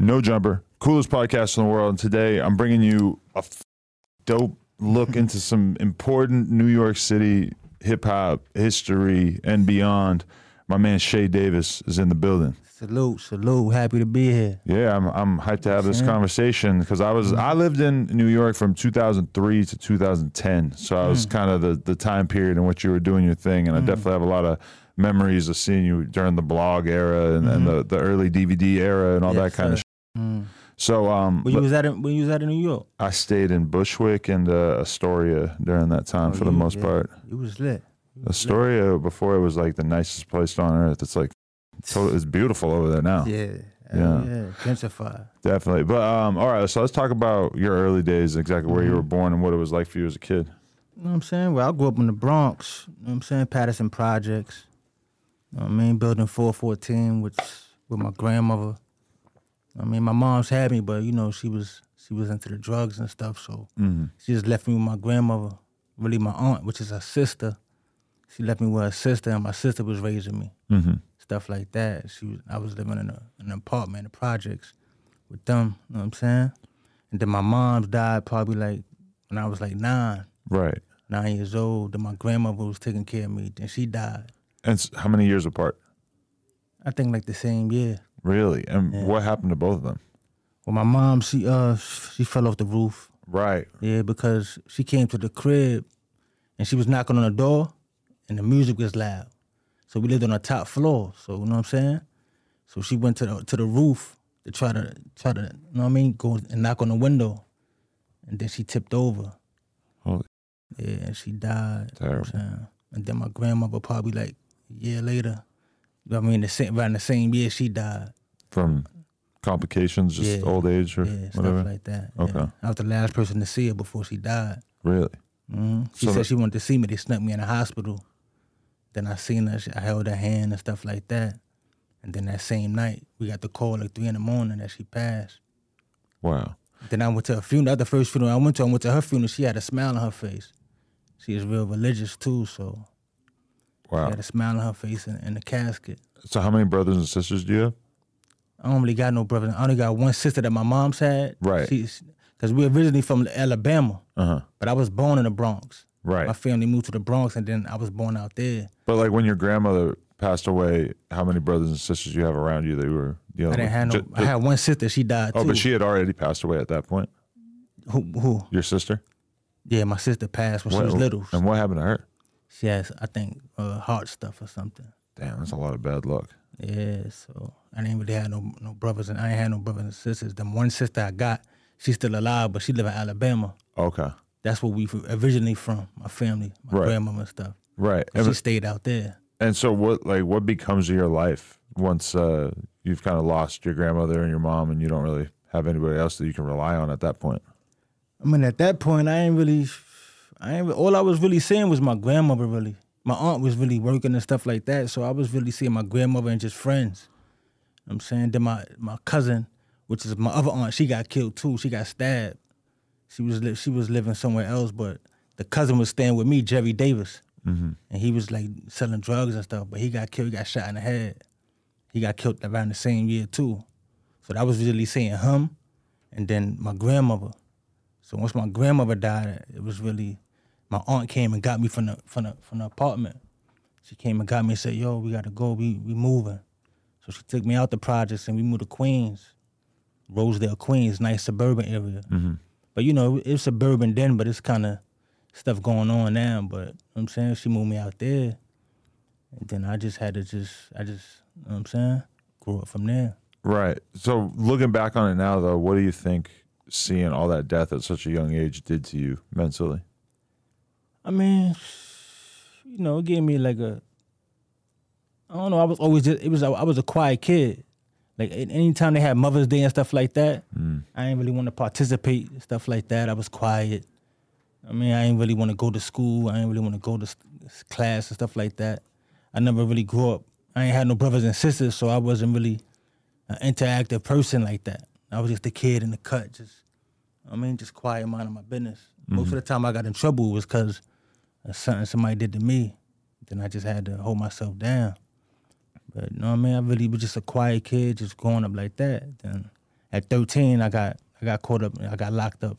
No Jumper, coolest podcast in the world. And today I'm bringing you a f- dope look into some important New York City hip hop history and beyond. My man Shea Davis is in the building. Salute, salute. Happy to be here. Yeah, I'm I'm hyped to have this conversation because I was I mm-hmm. lived in New York from 2003 to 2010, so I was mm. kind of the the time period in which you were doing your thing, and I mm. definitely have a lot of memories of seeing you during the blog era and, and mm-hmm. the the early DVD era and all Yes, that kind of. So um, When you was at in, when you was at in New York, I stayed in Bushwick and uh, Astoria during that time for the most part. you was lit. Astoria before it was like the nicest place on earth. It's like totally, it's beautiful over there now. Yeah, Yeah. yeah, yeah. Gentrified. Definitely. But um, all right, so let's talk about your early days, exactly where you Mm-hmm. were born and what it was like for you as a kid. You know what I'm saying? Well, I grew up in the Bronx. You know what I'm saying? Patterson Projects. You know I mean? Building 414, which with my grandmother. I mean, my mom's had me, but you know, she was she was into the drugs and stuff, so she just left me with my grandmother, really my aunt, which is her sister. She left me with her sister, and my sister was raising me. Mm-hmm. Stuff like that. She was, I was living in, a, in an apartment, in the projects, with them. You know what I'm saying? And then my mom's died probably like when I was like nine Right. nine years old. Then my grandmother was taking care of me. Then she died. And how many years apart? I think like the same year. Really? And what happened to both of them? Well, my mom, she uh, she fell off the roof. Right. Yeah, because she came to the crib, and she was knocking on the door, and the music was loud. So we lived on the top floor. So you know what I'm saying. So she went to the to the roof to try to try to you know what I mean go and knock on the window, and then she tipped over. Holy. Yeah, and she died. You know Terrible. And then my grandmother probably like a year later. I mean, the same around the same year she died. From complications, just Yeah. old age or Yeah, whatever? stuff like that. yeah. Okay. I was the last person to see her before she died. really? hmm She So said she wanted to see me. They snuck me in the hospital. Then I seen her. I held her hand and stuff like that. And then that same night, we got the call like three in the morning that she passed. Wow. Then I went to her funeral. The first funeral I went to, I went to her funeral. She had a smile on her face. She is real religious too, so she Wow. had a smile on her face in, in the casket. So how many brothers and sisters do you have? I don't really got no brother. I only got one sister that my mom's had. Right. She's because we're originally from Alabama, Uh huh. but I was born in the Bronx. Right. My family moved to the Bronx, and then I was born out there. But like when your grandmother passed away, how many brothers and sisters do you have around you that you were dealing I didn't with? have no. I had one sister. She died oh, too. but she had already passed away at that point. who? Who? Your sister? Yeah, my sister passed when What- she was little. And what happened to her? She has, I think, uh, heart stuff or something. Damn, that's a lot of bad luck. Yeah, so I didn't really have no no brothers, and I ain't had no brothers and sisters. The one sister I got, she's still alive, but she live in Alabama. Okay. That's where we originally from. My family, my Right. grandmama and stuff. Right. And, she stayed out there. and so what like what becomes of your life once uh, you've kind of lost your grandmother and your mom and you don't really have anybody else that you can rely on at that point? I mean, at that point, I ain't really, I ain't. All I was really seeing was my grandmother. Really, my aunt was really working and stuff like that. So I was really seeing my grandmother and just friends. You know I'm saying. Then my my cousin, which is my other aunt, she got killed too. She got stabbed. She was li- she was living somewhere else, but the cousin was staying with me, Jerry Davis, mm-hmm. and he was like selling drugs and stuff. But he got killed. He got shot in the head. He got killed around the same year too. So that was really seeing him, and then my grandmother. So once my grandmother died, it was really my aunt came and got me from the from the from the apartment. She came and got me and said, "Yo, we gotta go. We we moving." So she took me out the projects and we moved to Queens. Rosedale, Queens, nice suburban area. Mm-hmm. But you know, it's suburban then, but it's kind of stuff going on now. But you know I'm saying she moved me out there, and then I just had to just, I just, you know what I'm saying, grew up from there. Right. So looking back on it now, though, what do you think seeing all that death at such a young age did to you mentally? I mean, you know, it gave me like a. I don't know. I was always just. It was. I was a quiet kid. Like anytime they had Mother's Day and stuff like that, mm. I didn't really want to participate stuff like that. I was quiet. I mean, I didn't really want to go to school. I didn't really want to go to class and stuff like that. I never really grew up. I ain't had no brothers and sisters, so I wasn't really an interactive person like that. I was just a kid in the cut, just I mean, just quiet, minding my business. Most of mm-hmm. the time, I got in trouble was because of something somebody did to me. Then I just had to hold myself down. But you know what I mean? I really was just a quiet kid, just growing up like that. Then at 13, I got I got caught up. I got locked up.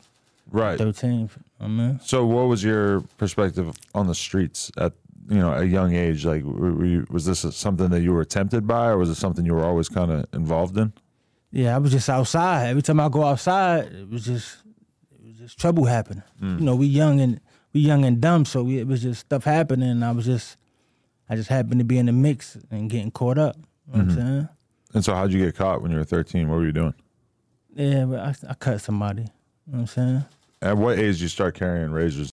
Right. 13. You know what I mean? So what was your perspective on the streets at you know a young age? Like, you, was this something that you were tempted by, or was it something you were always kind of involved in? Yeah, I was just outside. Every time I go outside, it was just just trouble happening. You know, we young and we young and dumb, so we, it was just stuff happening. And I was just I just happened to be in the mix and getting caught up. You know what I'm saying? And so, how'd you get caught when you were 13? What were you doing? Yeah, but I, I cut somebody. You know what I'm saying? At what age did you start carrying razors?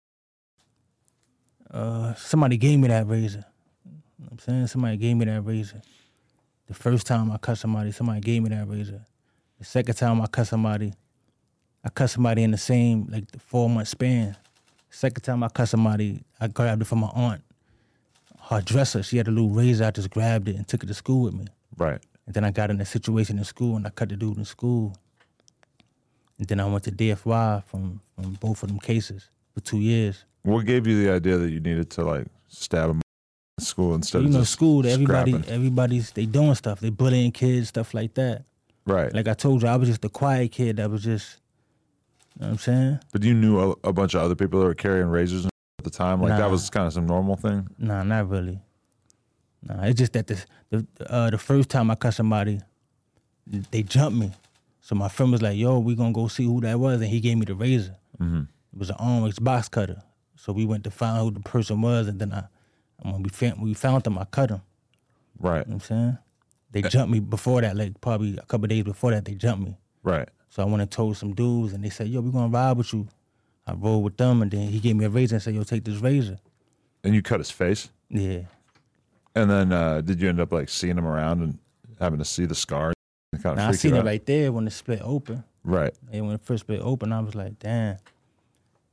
Uh, somebody gave me that razor. You know what I'm saying? Somebody gave me that razor. The first time I cut somebody, somebody gave me that razor. The second time I cut somebody, I cut somebody in the same, like the four month span. Second time I cut somebody, I grabbed it from my aunt. Her dresser, she had a little razor. I just grabbed it and took it to school with me. Right. And then I got in a situation in school and I cut the dude in school. And then I went to DFY from, from both of them cases for two years. What gave you the idea that you needed to like stab him in school instead you of know, school, everybody, scrapping? everybody's they doing stuff. They bullying kids, stuff like that. Right. Like I told you, I was just a quiet kid that was just, know what I'm saying? but you knew a, a bunch of other people that were carrying razors at the time. Like that was kind of some normal thing. Nah, not really. Nah, it's just that the the uh, the first time I cut somebody, they jumped me. So my friend was like, "Yo, we gonna go see who that was," and he gave me the razor. Mm-hmm. It was an Onyx box cutter. So we went to find who the person was, and then I, and when we found we found them, I cut him. Right. You know what I'm saying? They jumped me before that, like probably a couple days before that, they jumped me. Right. So I went and told some dudes, and they said, "Yo, we gonna ride with you." I rolled with them, and then he gave me a razor and said, "Yo, take this razor." And you cut his face. Yeah, And then uh, did you end up like seeing him around and having to see the scar? Kind of I seen you it right there when it split open. Right. And when it first split open, I was like, "Damn."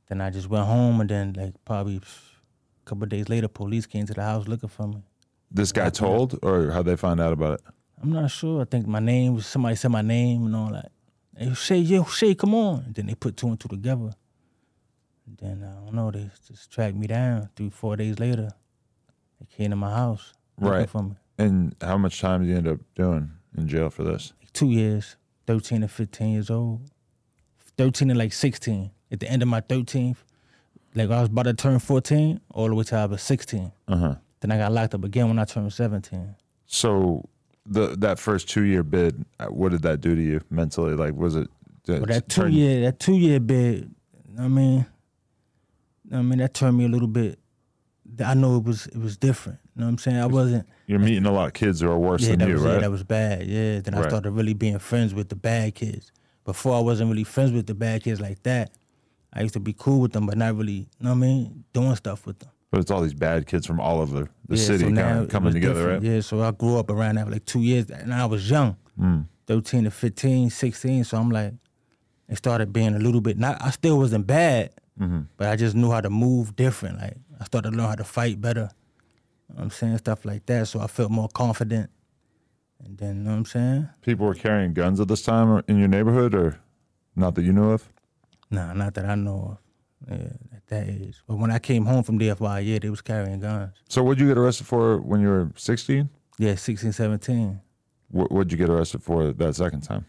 Then I just went home, and then like probably a couple days later, police came to the house looking for me. This guy told, or how'd they find out about it? I'm not sure. I think my name was somebody said my name and all that. Hey, Shea, yo, Shea, come on. And then they put two and two together. And then I don't know, they just tracked me down. Three, four days later, they came to my house Right. for me. And how much time did you end up doing in jail for this? Like two years, 13 and 15 years old. 13 and like 16. At the end of my 13th, like I was about to turn 14, all the way till I was 16. Uh huh. Then I got locked up again when I turned 17. So the that first two year bid, uh, what did that do to you mentally? Like, was it? But it that two turn- year, that two year bid, I mean, I mean that turned me a little bit. I know it was it was different. You know what I'm saying? I wasn't. You're meeting a lot of kids who are worse Yeah, than you, was right? yeah, that was bad. Yeah. Then I started really being friends with the bad kids. Before I wasn't really friends with the bad kids like that. I used to be cool with them, but not really. You know what I mean? Doing stuff with them. But it's all these bad kids from all over the Yeah, city so kind of coming together, different. right? Yeah, so I grew up around that for like two years, and I was young, Mm. 13 to 15, 16. So I'm like, it started being a little bit. Not, I still wasn't bad, Mm-hmm. but I just knew how to move different. Like I started to learn how to fight better. You know what I'm saying stuff like that, so I felt more confident. And then, you know what I'm saying? People were carrying guns at this time in your neighborhood, or not that you knew of. Nah, not that I know of. Yeah, at that age. But when I came home from DFY, yeah, they was carrying guns. So, what'd you get arrested for when you were 16? Yeah, 16, 17. What, what'd you get arrested for that second time?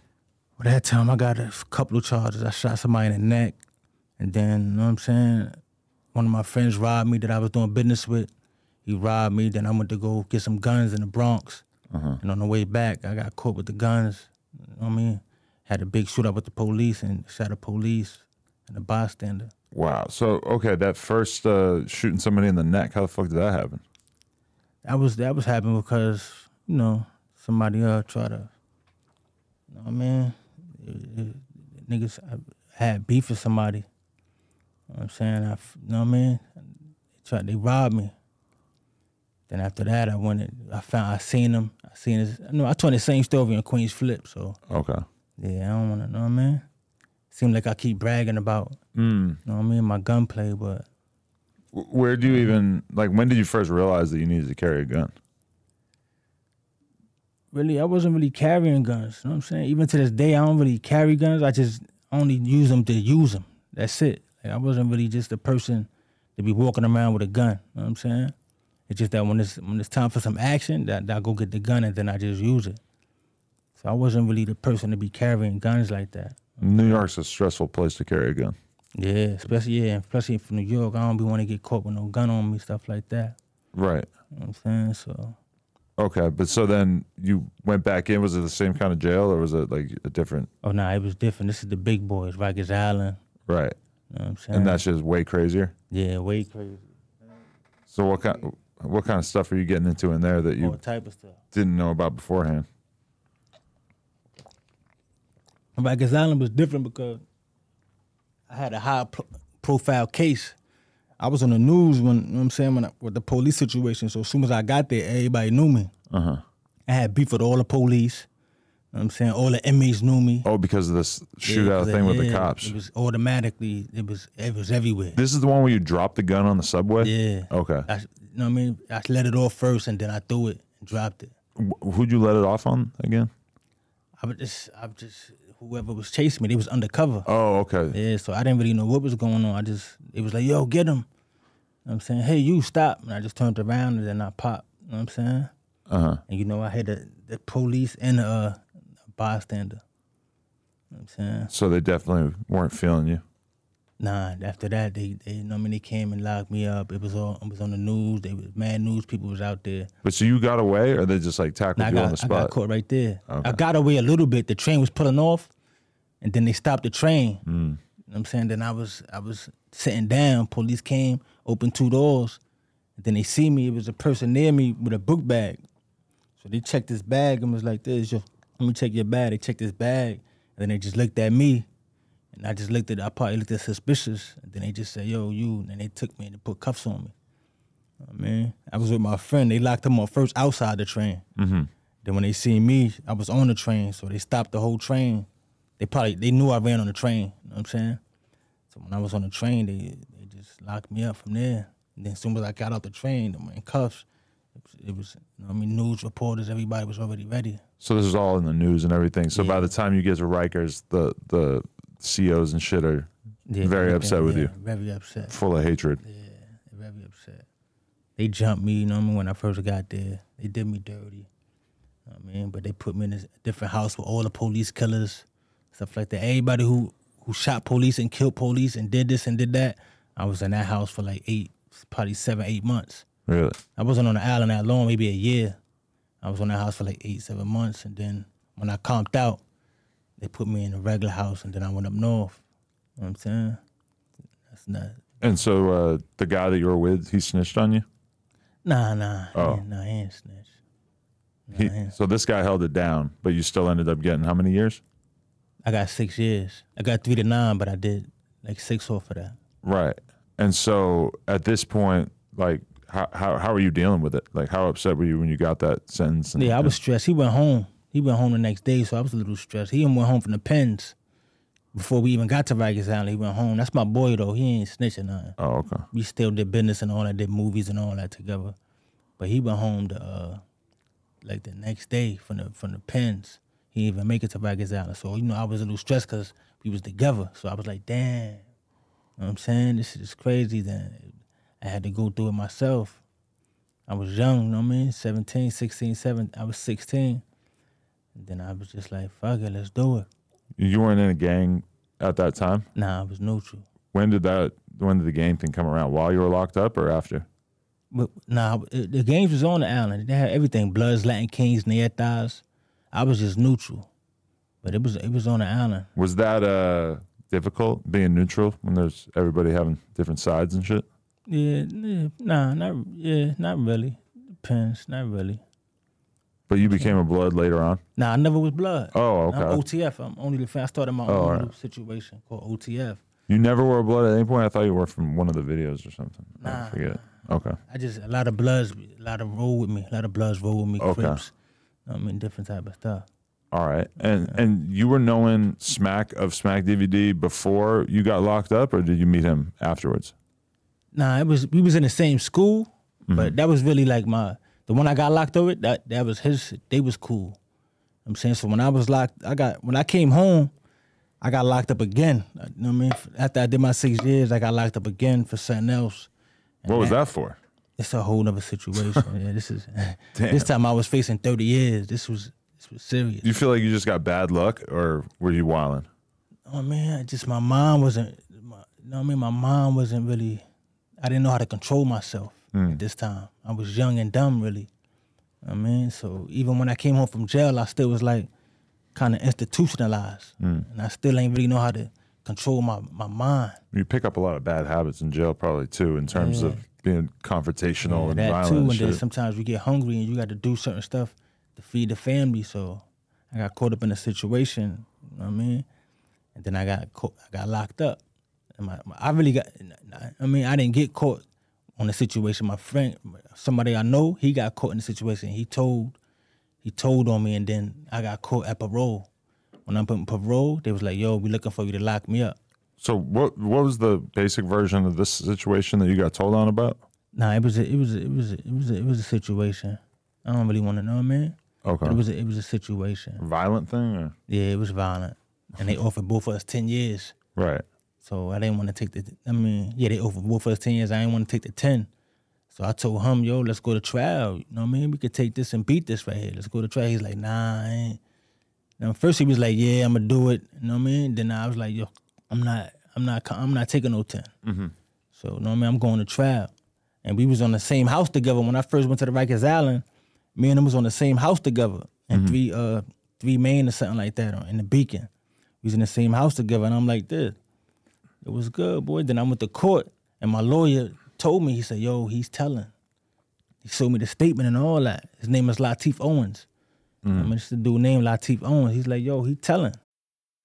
Well, that time I got a couple of charges. I shot somebody in the neck, and then you know what I'm saying. One of my friends robbed me that I was doing business with. He robbed me. Then I went to go get some guns in the Bronx, uh-huh. and on the way back, I got caught with the guns. You know what I mean? had a big shootout with the police and shot a police and a bystander. Wow. So okay, that first uh, shooting somebody in the neck. How the fuck did that happen? That was that was happening because you know somebody uh try to, you know what I mean, It- it- niggas had beef with somebody. You know what I'm saying, I, you know what I mean. They tried, they robbed me. Then after that, I went. and- I found, I seen them. I seen his. No, I told the same story in Queens Flip. So Okay. yeah, I don't want to know what I mean. Seem like I keep bragging about, Mm. you know what I mean, my gunplay, but Where do you even like? When did you first realize that you needed to carry a gun? really, I wasn't really carrying guns. You know what I'm saying? Even to this day, I don't really carry guns. I just only use them to use them. That's it. Like, I wasn't really just a person to be walking around with a gun. You know what I'm saying? It's just that when it's when it's time for some action, that, that I go get the gun and then I just use it. So I wasn't really the person to be carrying guns like that. New York's a stressful place to carry a gun. Yeah, especially yeah, especially from New York. I don't be want to get caught with no gun on me, stuff like that. Right. You know what I'm saying? So Okay, but so then you went back in. Was it the same kind of jail, or was it like a different? Oh nah, it was different. This is the big boys, Rikers Island. Right. You know what I'm saying? And that's just way crazier. yeah, way crazy. So what kind? What kind of stuff are you getting into in there that All you type of stuff. didn't know about beforehand? Rikers Island was different because I had a high pro- profile case. I was on the news when you know what I'm saying when I, with the police situation. So as soon as I got there, everybody knew me. Uh huh. I had beef with all the police. You know what I'm saying all the inmates knew me. Oh, because of this Yeah, thing with the cops. It was automatically. It was. It was everywhere. This is the one where you dropped the gun on the subway. Yeah. Okay. I, you know what I mean? I let it off first, and then I threw it and dropped it. Wh- Who'd you let it off on again? I was just, I was just, whoever was chasing me, they was undercover. Oh, okay. Yeah, so I didn't really know what was going on. I just, it was like, yo, get him. You know I'm saying, hey, you stop. And I just turned around and then I popped. You know what I'm saying? Uh huh. And you know, I had the, the police and uh, a bystander. You know what I'm saying? So they definitely weren't feeling you. Nah, after that, they, they, you know, I mean, they came and locked me up. It was all, it was on the news. They was mad news. People was out there. But so you got away, or they just like tackled Nah, you on the got, I got caught right there. Okay. I got away a little bit. The train was pulling off, and then they stopped the train. Mm. You know what I'm saying? Then I was I was sitting down. Police came, opened two doors, and then they see me. It was a person near me with a book bag. So they checked this bag and was like, "This, yo, let me check your bag." They checked this bag, and then they just looked at me, and I just looked at. I probably looked at suspicious, and then they just said, "Yo, you," and they took me and they put cuffs on me. I mean, I was with my friend. They locked him up first outside the train. Mm-hmm. Then when they seen me, I was on the train, so they stopped the whole train. They probably they knew I ran on the train. You know what I'm saying? So when I was on the train, they they just locked me up from there. And then as soon as I got out the train, I'm in cuffs. It was, you know I mean, news reporters, everybody was already ready. So this is all in the news and everything. So by the time you get to Rikers, the the COs and shit are Yeah, very yeah, upset with yeah, you, Very upset. full of hatred. They're very upset. They jumped me, you know what I mean, when I first got there. They did me dirty. You know what I mean, but they put me in a different house with all the police killers, stuff like that. Everybody who who shot police and killed police and did this and did that, I was in that house for like eight, probably seven, eight months. Really? I wasn't on the island that long, maybe a year. I was on that house for like eight, seven months, and then when I comped out, they put me in a regular house, and then I went up north. You know what I'm saying? That's not. And so uh, the guy that you were with, he snitched on you. Nah, nah, Oh. oh. nah, he ain't snitch. Nah, He, he so this guy held it down, but you still ended up getting how many years? I got six years. I got three to nine, but I did like six off of that. Right. And so at this point, like, how how how are you dealing with it? Like, how upset were you when you got that sentence? and- Yeah, I was stressed. He went home. He went home the next day, so I was a little stressed. He even went home from the pens before we even got to Rikers Island. He went home. That's my boy though. He ain't snitching nothing. Oh, okay. We still did business and all that, did movies and all that together. But he went home to uh like the next day from the from the pens. He didn't even make it to Rikers Island. So, you know, I was a little stressed because we was together. So I was like, damn. You know what I'm saying? This shit is crazy. Then I had to go through it myself. I was young, you know what I mean? 17, 16, 17. I was 16. And then I was just like, fuck it, let's do it. You weren't in a gang at that time. Nah, I was neutral. When did that? When did the gang thing come around? While you were locked up or after? But nah, it- the games was on the island. They had everything: Bloods, Latin Kings, Ñetas. I was just neutral. But it was it was on the island. Was that uh difficult being neutral when there's everybody having different sides and shit? Yeah, yeah, nah, not yeah, not really. Depends, not really. But you became a blood later on. Nah, I never was blood. Oh, okay. I'm OTF. I'm only the fan. I started my Oh, own little situation called OTF. You never wore blood at any point. I thought you were from one of the videos or something. I Nah, forget. Okay. I just a lot of bloods, a lot of roll with me, a lot of bloods roll with me. Okay. Crips, I mean different type of stuff. All right. And and you were knowing Smack of Smack DVD before you got locked up, or did you meet him afterwards? Nah, it was we was in the same school, Mm-hmm. but that was really like my the one I got locked over. That that was his. They was cool. I'm saying so when I was locked, I got when I came home, I got locked up again. You know what I mean? After I did my six years, I got locked up again for something else. What was that for? It's a whole nother situation. yeah, this is this time I was facing 30 years. This was this was serious. You feel like you just got bad luck, or were you wilding? Oh man, just my mind wasn't. My, you know what I mean? My mind wasn't really. I didn't know how to control myself Mm. at this time. I was young and dumb, really. I mean, so even when I came home from jail, I still was like kind of institutionalized, mm. and I still ain't really know how to control my my mind. You pick up a lot of bad habits in jail, probably too, in terms of being confrontational and that violent. too, and and then sometimes you get hungry and you got to do certain stuff to feed the family. So I got caught up in a situation. You know what I mean? And then I got caught, I got locked up. And my, my- I really got. I mean, I didn't get caught on the situation. My friend, somebody I know, he got caught in the situation. He told, he told on me, and then I got caught at parole. When I'm putting parole, they was like, "Yo, we looking for you to lock me up." So what what was the basic version of this situation that you got told on about? Nah, it was a, it was a, it was a, it was a, it was a situation. I don't really want to know, man. Okay. But it was a, it was a situation. Violent thing, or Yeah, it was violent, and they offered both of us ten years. right? So I didn't want to take the. I mean, yeah, they offered both of us ten years. I didn't want to take the ten. So I told him, "Yo, let's go to trial. You know what I mean? We could take this and beat this right here. Let's go to trial." He's like, "Nah, I ain't." Now first he was like, "Yeah, I'm gonna do it." You know what I mean? Then I was like, "Yo, I'm not, I'm not, I'm not taking no 10 So you know what I mean? I'm going to trial, and we was on the same house together when I first went to the Rikers Island. Me and him was on the same house together, and three, uh, three Main or something like that, in the Beacon. We was in the same house together, and I'm like this. It was good, boy. Then I went to court, and my lawyer told me, he said, "Yo, he's telling." He showed me the statement and all that. His name is Latif Owens. Mm. I mean, it's the dude named Latif Owens. He's like, "Yo, he telling."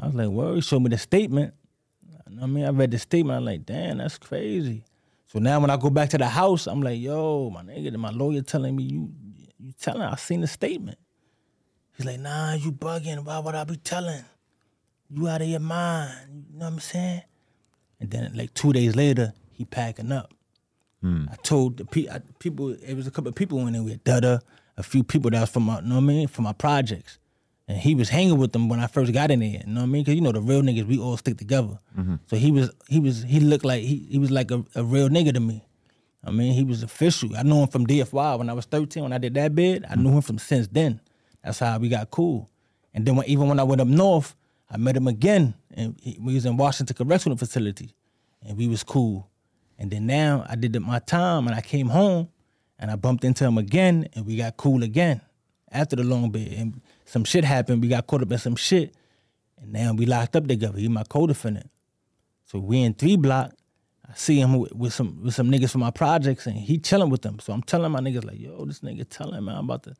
I was like, well, he showed me the statement. I mean, I read the statement. I'm like, damn, that's crazy. So now when I go back to the house, I'm like, yo, my nigga, my lawyer telling me you you telling, I seen the statement. He's like, nah, you bugging. Why would I be telling? You out of your mind. You know what I'm saying? And then like two days later, he packing up. Hmm. I told the pe- I, people, it was a couple of people in there. Had Dada, a few people that was from my, you know what I mean, from my projects. And he was hanging with them when I first got in there. You know what I mean? Because you know the real niggas, we all stick together. Mm-hmm. So he was, he was, he looked like he, he was like a, a real nigga to me. I mean, he was official. I knew him from DFY when I was 13. When I did that bid, I knew him from since then. That's how we got cool. And then when, even when I went up north, I met him again, and he, we was in Washington Correctional Facility, and we was cool. And then now I did my time, and I came home, and I bumped into him again, and we got cool again after the long bid. And some shit happened. We got caught up in some shit, and now we locked up together. He my co-defendant. So we in three block. I see him with, with some with some niggas from my projects, and he chilling with them. So I'm telling my niggas like, yo, this nigga telling man, I'm about to,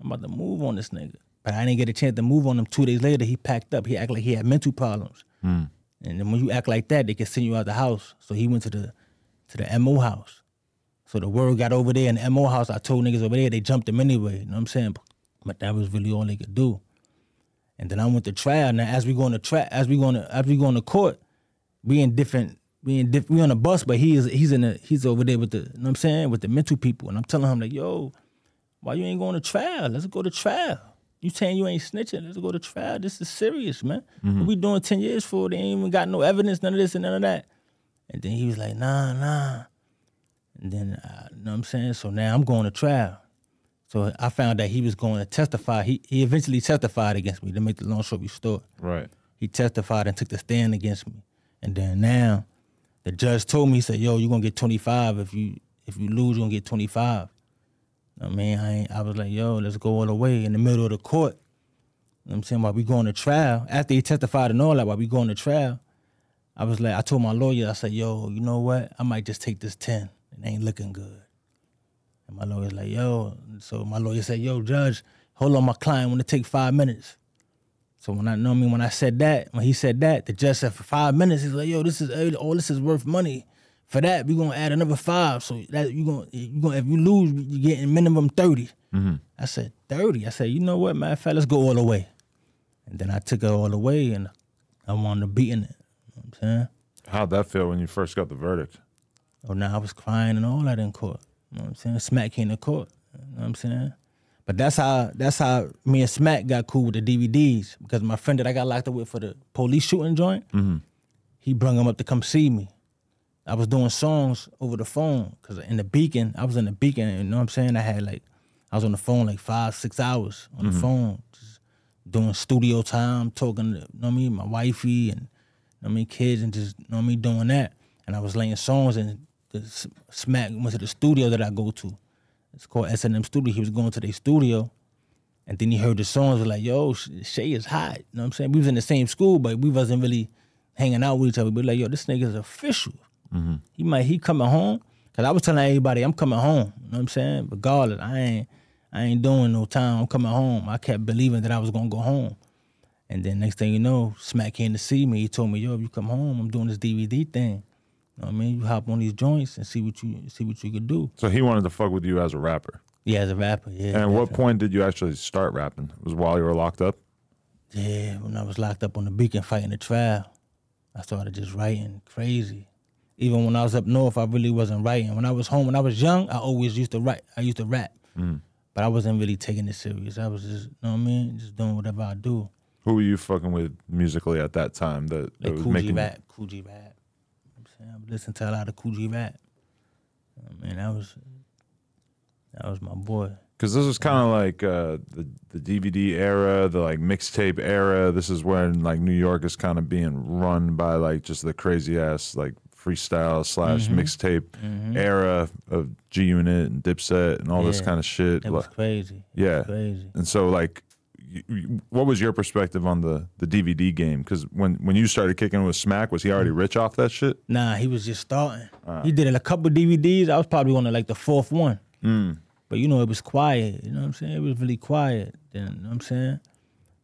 I'm about to move on this nigga. But I didn't get a chance to move on him. Two days later, he packed up. He acted like he had mental problems. Hmm. And then when you act like that, they can send you out the house. So he went to the to the MO house. So the word got over there in the MO house. I told niggas over there, they jumped him anyway. You know what I'm saying? But that was really all they could do. And then I went to trial. Now as we going to trial, as we going to as we going to court, we in different we in diff, we on a bus, but he is he's in a he's over there with the you know what I'm saying with the mental people. And I'm telling him like, yo, why you ain't going to trial? Let's go to trial. you saying you ain't snitching? Let's go to trial. This is serious, man. Mm-hmm. What we doing ten years for? They ain't even got no evidence, none of this and none of that. And then he was like, nah, nah. And then, uh, you know what I'm saying? So now I'm going to trial. So I found that he was going to testify. He he eventually testified against me to make the long story short. Right. He testified and took the stand against me. And then now, the judge told me, he said, "Yo, you're gonna get 25 if you if you lose, you're gonna get 25." I mean, I ain't, I was like, "Yo, let's go all the way in the middle of the court." You know what I'm saying while we going to trial, after he testified and all that, while we going to trial, I was like, I told my lawyer, I said, "Yo, you know what? I might just take this 10. It ain't looking good." My lawyer's like, "Yo," so my lawyer said, "Yo, judge, hold on, my client want to take five minutes." So when I know I mean when I said that, when he said that, the judge said for five minutes, he's like, yo, this is all this is worth money. For that, we're gonna add another five. So that you gonna you gonna if you lose, you getting minimum 30 mm-hmm. I said, 30? I said, you know what, matter of fact, let's go all the way. And then I took it all the way and I wound up beating it. You know what I'm saying? How'd that feel when you first got the verdict? Oh, now I was crying and all that in court. You know what I'm saying? Smack came to court. You know what I'm saying? But that's how that's how me and Smack got cool with the DVDs because my friend that I got locked up with for the police shooting joint, mm-hmm. he brung him up to come see me. I was doing songs over the phone because in the Beacon, I was in the Beacon. You know what I'm saying? I had like I was on the phone like five six hours on the mm-hmm. phone, just doing studio time, talking to you know what I mean, my wifey and you know what I mean kids and just you know what I mean doing that. And I was laying songs and the Smack went to the studio that I go to. It's called S&M Studio. He was going to their studio, and then he heard the songs. Was like, "Yo, Shea is hot." You know what I'm saying? We was in the same school, but we wasn't really hanging out with each other. But like, "Yo, this nigga's official. Mm-hmm. He might he coming home." Cause I was telling everybody I'm coming home. You know what I'm saying? Regardless, I ain't I ain't doing no time. I'm coming home. I kept believing that I was gonna go home. And then next thing you know, Smack came to see me. He told me, "Yo, if you come home, I'm doing this DVD thing. You know what I mean? You hop on these joints and see what you see what you could do." So he wanted to fuck with you as a rapper. Yeah, as a rapper, yeah. And at what point did you actually start rapping? It was while you were locked up? Yeah, when I was locked up on the beacon fighting the trial, I started just writing crazy. Even when I was up north, I really wasn't writing. When I was home, when I was young, I always used to write. I used to rap, mm. but I wasn't really taking it serious. I was just, you know what I mean, just doing whatever I do. Who were you fucking with musically at that time that, that Like was Kool G making rap, Kool G Rap. You know what I'm saying I would listen to a lot of Kool G Rap. I mean, that was that was my boy. Because this was kind of like uh, the the DVD era, the like mixtape era. This is when like New York is kind of being run by like just the crazy ass like freestyle slash Mm-hmm. mixtape era of G Unit and Dipset and all this kind of shit. It was Like- crazy. It yeah, was crazy. and so like, what was your perspective on the the DVD game? Because when when you started kicking with Smack, was he already Mm. rich off that shit? Nah, he was just starting. Uh. he did a couple DVDs. I was probably on like the fourth one. Mm. But you know, it was quiet. You know what I'm saying? It was really quiet. Then you know what I'm saying?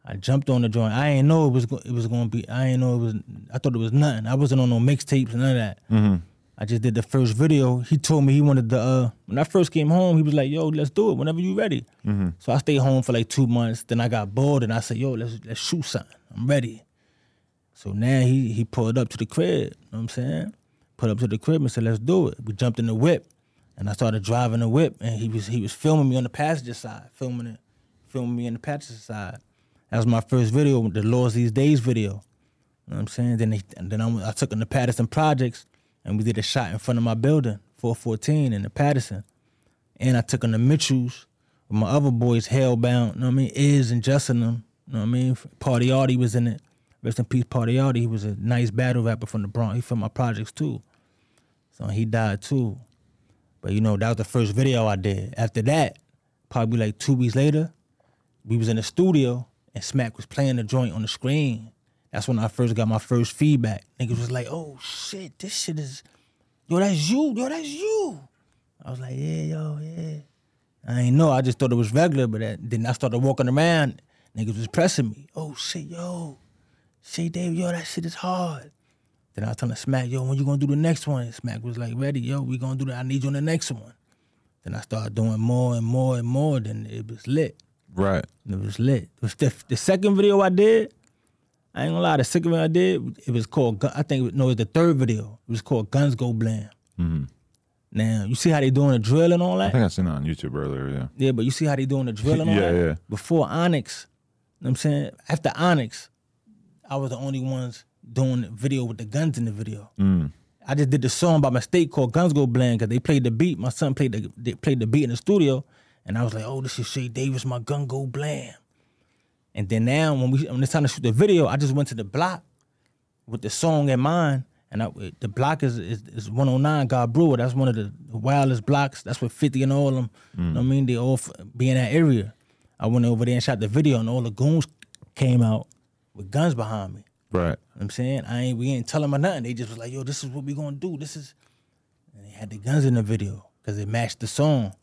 I jumped on the joint. I ain't know it was go- it was gonna be. I ain't know it was. I thought it was nothing. I wasn't on no mixtapes and none of that. Mm-hmm. I just did the first video. He told me he wanted the. Uh, when I first came home, he was like, "Yo, let's do it whenever you ready." So I stayed home for like two months. Then I got bored and I said, "Yo, let's let's shoot something. I'm ready." So now he he pulled up to the crib. You know what I'm saying? Put up to the crib and said, "Let's do it." We jumped in the whip, and I started driving the whip, and he was he was filming me on the passenger side, filming it, filming me on the passenger side. That was my first video, the Laws These Days video. You know what I'm saying? Then they, and then I, I took him to Patterson Projects, and we did a shot in front of my building, 414 in the Patterson. And I took him to Mitchell's with my other boys, Hellbound, you know what I mean? Iz and Justin them, you know what I mean? Party Arty was in it. Rest in peace, Party Arty. He was a nice battle rapper from the Bronx. He filmed my projects too. So he died too. But you know, that was the first video I did. After that, probably like two weeks later, we was in the studio and Smack was playing the joint on the screen. That's when I first got my first feedback. Niggas was like, oh shit, this shit is, yo, that's you, yo, that's you. I was like, yeah, yo, yeah. I ain't know, I just thought it was regular, but that, then I started walking around, niggas was pressing me. Oh shit, yo, Shea Dave, yo, that shit is hard. Then I was telling Smack, yo, when you gonna do the next one? And Smack was like, ready, yo, we gonna do that. I need you on the next one. Then I started doing more and more and more. Then it was lit. Right. It was lit. It was the, the second video I did. I ain't gonna lie. The second one I did, it was called. I think was- no, it was the third video. It was called Guns Go Blam. Mm-hmm. Now you see how they doing the drill and all that. I think I seen it on YouTube earlier. Yeah. Yeah, but you see how they doing the drill and all Yeah, that. yeah. Before Onyx, what I'm saying? After Onyx, I was the only ones doing the video with the guns in the video. Mm. I just did the song by mistake called Guns Go Blam because they played the beat. My son played the they played the beat in the studio, and I was like, "Oh, this is Shea Davis, my gun go blam." And then now, when we when it's time to shoot the video, I just went to the block with the song in mind. And I, the block is, is is 109 Guy Brewer. That's one of the wildest blocks. That's where 50 and all of them. You know what I mean? They all f- be in that area. I went over there and shot the video, and all the goons came out with guns behind me. Right. You know what I'm saying I ain't we ain't telling them nothing. They just was like, yo, this is what we gonna do. This is, and they had the guns in the video because it matched the song.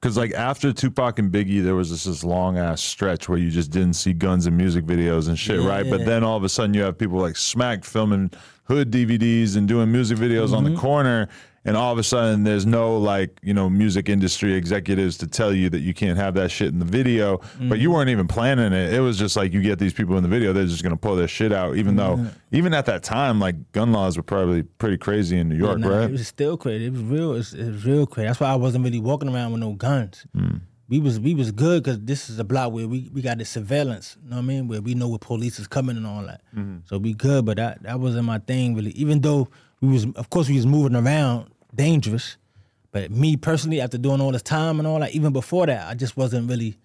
Because like after Tupac and Biggie, there was this, this long ass stretch where you just didn't see guns in music videos and shit, right? But then all of a sudden you have people like Smack filming hood DVDs and doing music videos on the Mm-hmm. corner, and all of a sudden there's no like you know music industry executives to tell you that you can't have that shit in the video. But Mm-hmm. you weren't even planning it. It was just like you get these people in the video, they're just gonna pull their shit out, even Mm-hmm. though even at that time like gun laws were probably pretty crazy in New York, Nah, right? It was still crazy. It was real. It was, it was real crazy. That's why I wasn't really walking around with no guns. We was we was good because this is a block where we, we got the surveillance. You know what I mean? Where we know where police is coming and all that. So we good. But that that wasn't my thing really. Even though we was of course we was moving around dangerous. But me personally, after doing all this time and all that, even before that, I just wasn't really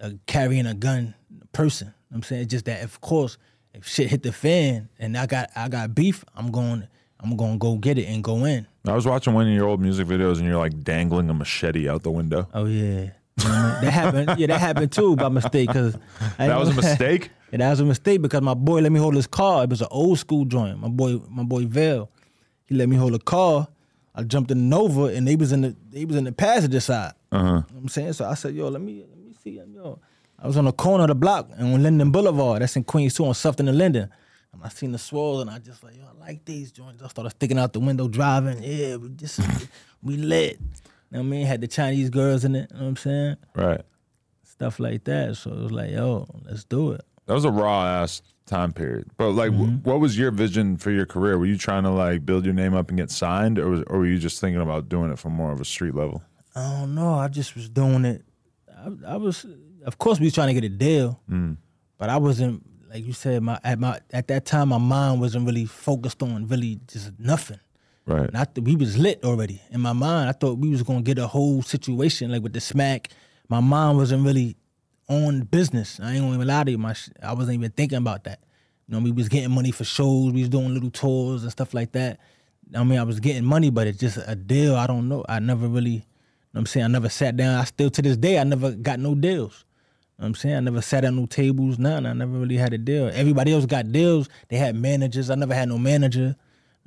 a carrying a gun person. You know I'm saying it's just that of course if shit hit the fan and I got I got beef, I'm going I'm gonna go get it and go in. I was watching one of your old music videos and you're like dangling a machete out the window. Oh yeah, You know what I mean? that happened. Yeah, that happened too by mistake because That was a mistake? yeah, that was a mistake because my boy let me hold his car. It was an old school joint. My boy, my boy Val, he let me hold a car. I jumped in Nova and they was in the they was in the passenger side. Uh-huh. You know what I'm saying so. I said, yo, let me let me see, yo. I was on the corner of the block and on Linden Boulevard. That's in Queens too, on Sutphin and Linden. And I seen the swirls and I just like, yo, I like these joints. I started sticking out the window driving. Yeah, we just we lit. You know what I mean? Had the Chinese girls in it. You know what I'm saying? Right. Stuff like that. So it was like, yo, let's do it. That was a raw ass time period. But like, Mm-hmm. wh- what was your vision for your career? Were you trying to like build your name up and get signed, or was, or were you just thinking about doing it from more of a street level? I don't know. I just was doing it. I, I was, of course, we was trying to get a deal, but I wasn't like you said. My at my at that time, my mind wasn't really focused on really just nothing. Right. Not that we was lit already in my mind. I thought we was gonna get a whole situation like with the smack. My mind wasn't really on business. I ain't gonna even lie to you. My sh- I wasn't even thinking about that. You know, we was getting money for shows. We was doing little tours and stuff like that. I mean, I was getting money, but it's just a deal. I don't know. I never really. You know I'm saying I never sat down. I still to this day I never got no deals. You know what I'm saying I never sat at no tables, none. I never really had a deal. Everybody else got deals. They had managers. I never had no manager.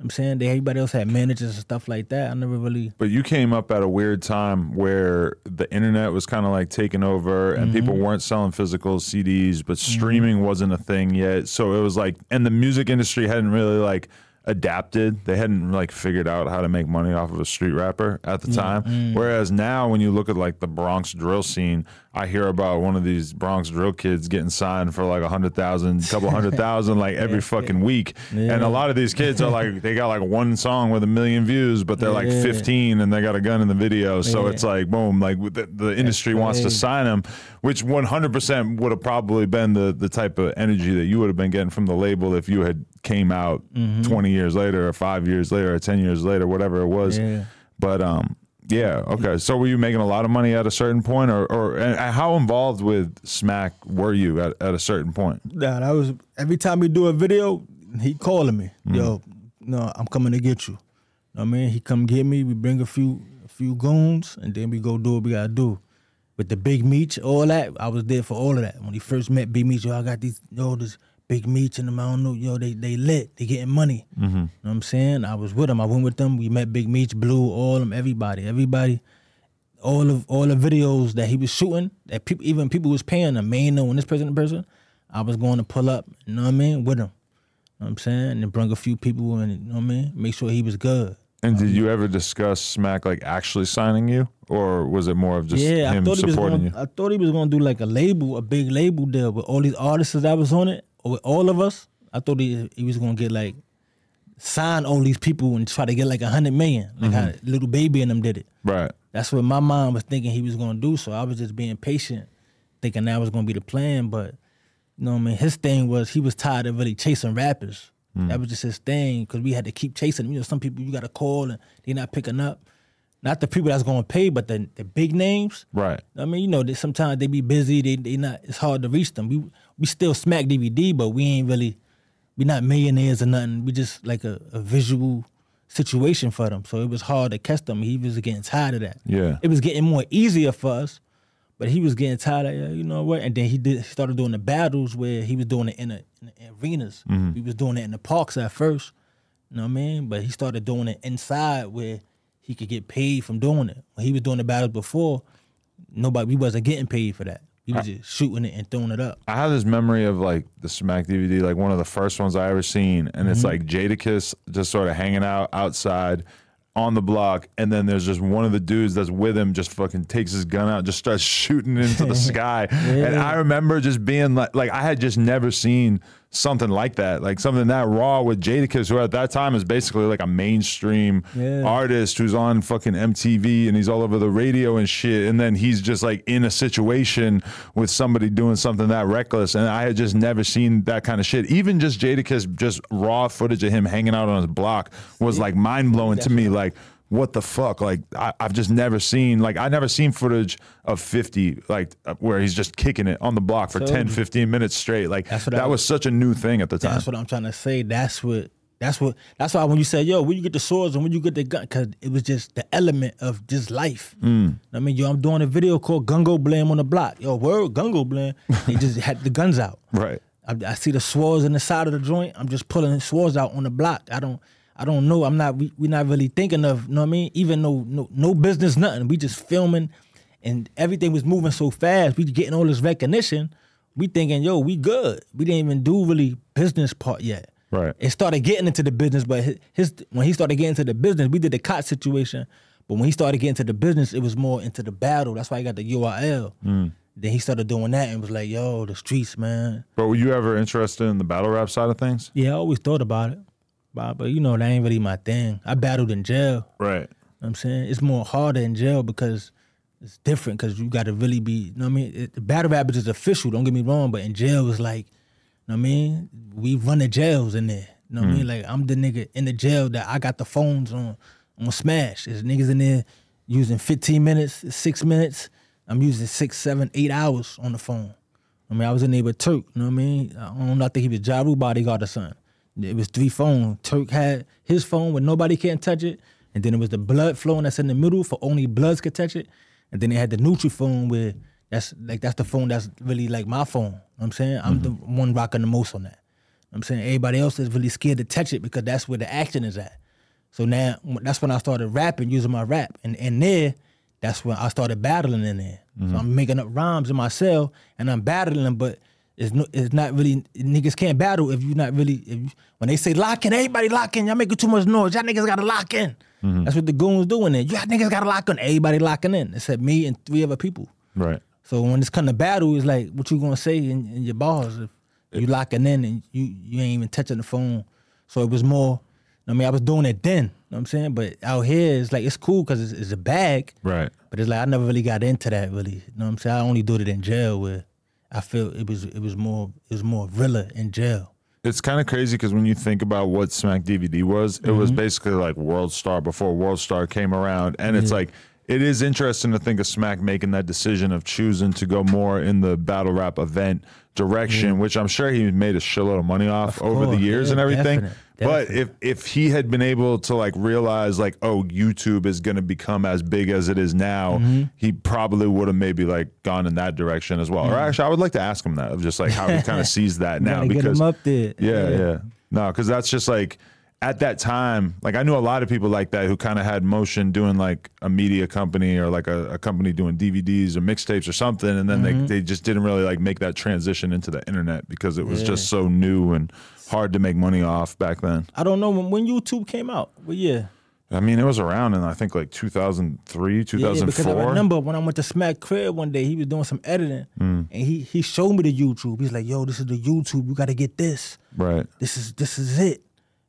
You know what I'm saying they, everybody else had managers and stuff like that. I never really. But you came up at a weird time where the internet was kind of like taking over and people Mm-hmm. weren't selling physical CDs, but streaming wasn't a thing yet. So it was like, and the music industry hadn't really like adapted. They hadn't like figured out how to make money off of a street rapper at the time. Mm. Whereas now, when you look at like the Bronx drill scene, I hear about one of these Bronx drill kids getting signed for like a hundred thousand, couple hundred thousand, like every fucking week. And a lot of these kids are like, they got like one song with a million views, but they're like 15 and they got a gun in the video. So Yeah. it's like, boom, like the, the industry wants to sign them, which 100% would have probably been the, the type of energy that you would have been getting from the label if you had came out Mm-hmm. 20 years later or five years later or 10 years later, whatever it was. Yeah. But, um, yeah. Okay. So were you making a lot of money at a certain point, or, or and how involved with Smack were you at, at a certain point? Yeah, that was every time we do a video, he calling me. Yo, no, I'm coming to get you. Know what I mean, he come get me. We bring a few a few goons, and then we go do what we gotta do. With the Big Meech, all that, I was there for all of that. When he first met Big Meech, yo, I got these, yo, this Big Meech in them. I don't know, yo, they they lit, they getting money. Mm-hmm. You know what I'm saying? I was with them. I went with them. We met Big Meech, Blue, all of them, everybody, everybody all of all the videos that he was shooting, that people even people was paying man, know when this person, the person, I was going to pull up, you know what I mean, with him. You know what I'm saying? And then bring a few people and you know what I mean, make sure he was good. And did um, you ever discuss Smack like actually signing you, or was it more of just yeah, I him thought he was supporting going you? I thought he was gonna do like a label, a big label deal with all these artists that was on it, with all of us. I thought he he was gonna get like sign all these people and try to get like a hundred million, like Mm-hmm. how little baby and them did it. Right. That's what my mom was thinking he was gonna do. So I was just being patient, thinking that was gonna be the plan. But You know what I mean? His thing was he was tired of really chasing rappers. That was just his thing because we had to keep chasing. them. You know, some people you got to call and they're not picking up. Not the people that's going to pay, but the the big names. Right. I mean, you know, they, sometimes they be busy. They they not. It's hard to reach them. We we still smack DVD, but we ain't really. We not millionaires or nothing. We just like a, a visual situation for them. So it was hard to catch them. He was getting tired of that. Yeah. It was getting more easier for us, but he was getting tired of "Yeah, you know what. And then he did he started doing the battles where he was doing it in the, in the arenas. Mm-hmm. We was doing it in the parks at first. You know what I mean? But he started doing it inside where he could get paid from doing it. When he was doing the battles before, nobody we wasn't getting paid for that. He was just shooting it and throwing it up. I have this memory of like the Smack DVD, like one of the first ones I ever seen, and Mm-hmm. it's like Jadakiss just sort of hanging out outside on the block, and then there's just one of the dudes that's with him just fucking takes his gun out, just starts shooting into the sky, and I remember just being like, like I had just never seen something like that, like something that raw with Jadakiss, who at that time is basically like a mainstream Yeah. artist who's on fucking MTV and he's all over the radio and shit, and then he's just like in a situation with somebody doing something that reckless, and I had just never seen that kind of shit. Even just Jadakiss, just raw footage of him hanging out on his block was like mind blowing to me. Like, what the fuck? Like, I, I've just never seen like I never seen footage of 50 like where he's just kicking it on the block for 10, 15 minutes straight. Like That's what that I- was such a new thing at the time. That's what I'm trying to say. That's what. That's what. That's why when you say, "Yo, when you get the swords and when you get the gun," because it was just the element of just life. Mm. I mean, yo, I'm doing a video called "Gungo Blam" on the block. Yo, word Gungo Blam. They just had the guns out. Right. I, I see the swords in the side of the joint. I'm just pulling the swords out on the block. I don't. I don't know. I'm not. We we not really thinking of. You know what I mean? Even though no no business, nothing. We just filming, and everything was moving so fast. We getting all this recognition. We thinking, yo, we good. We didn't even do really business part yet. Right. It started getting into the business, but his, his when he started getting into the business, we did the cot situation. But when he started getting into the business, it was more into the battle. That's why he got the URL. Mm. Then he started doing that and was like, yo, the streets, man. But were you ever interested in the battle rap side of things? Yeah, I always thought about it. But, but you know, that ain't really my thing. I battled in jail. Right. You know what I'm saying? It's more harder in jail because it's different because you got to really be, you know what I mean? It, the battle rap is official, don't get me wrong, but in jail it's like, you know what I mean? We run the jails in there. You know what I mean? Mm. Like I'm the nigga in the jail that I got the phones on on Smash. There's niggas in there using 15 minutes, six minutes. I'm using six, seven, eight hours on the phone. I mean, I was in there with Turk, you know what I mean? I don't know, I think he was Ja Rule bodyguard or something. It was three phones. Turk had his phone where nobody can touch it. And then it was the blood flowing that's in the middle for only bloods could touch it. And then they had the neutral phone where that's like that's the phone that's really like my phone. You know what I'm saying? I'm the mm-hmm. one rocking the most on that. You know what I'm saying everybody else is really scared to touch it because that's where the action is at. So now that's when I started rapping, using my rap. And in there, that's when I started battling in there. So mm-hmm. I'm making up rhymes in my cell and I'm battling but it's no, it's not really niggas can't battle if you're not really if you, when they say lock in, everybody lock in, y'all making too much noise. Y'all niggas gotta lock in. Mm-hmm. That's what the goons doing there. Y'all niggas gotta lock in. Everybody locking in, except me and three other people. Right. So when it's come to battle, it's like what you gonna say in, in your bars if you locking in and you you ain't even touching the phone. So it was more. I mean, I was doing it then. You know what I'm saying? But out here, it's like it's cool because it's, it's a bag. Right. But it's like I never really got into that really. You know what I'm saying? I only did it in jail where I feel it was it was more it was more realer in jail. It's kind of crazy because when you think about what Smack DVD was, it was Mm-hmm. basically like World Star before World Star came around, and it's like it is interesting to think of Smack making that decision of choosing to go more in the battle rap event direction, which I'm sure he made a shitload of money off over the years yeah, and everything. definite, But if if he had been able to like realize like oh YouTube is going to become as big as it is now, Mm-hmm. he probably would have maybe like gone in that direction as well. Or actually, I would like to ask him that of just like how he kind of sees that now because up there. yeah, yeah. No, because that's just like at that time, like I knew a lot of people like that who kind of had motion doing like a media company or like a, a company doing DVDs or mixtapes or something, and then Mm-hmm. they they just didn't really like make that transition into the internet because it was just so new and hard to make money off back then. I don't know when, when YouTube came out, but yeah. I mean, it was around in I think like 2003, Yeah, because I remember when I went to Smack Crib one day, he was doing some editing, Mm. and he he showed me the YouTube. He's like, "Yo, this is the YouTube. You got to get this. right. This is this is it."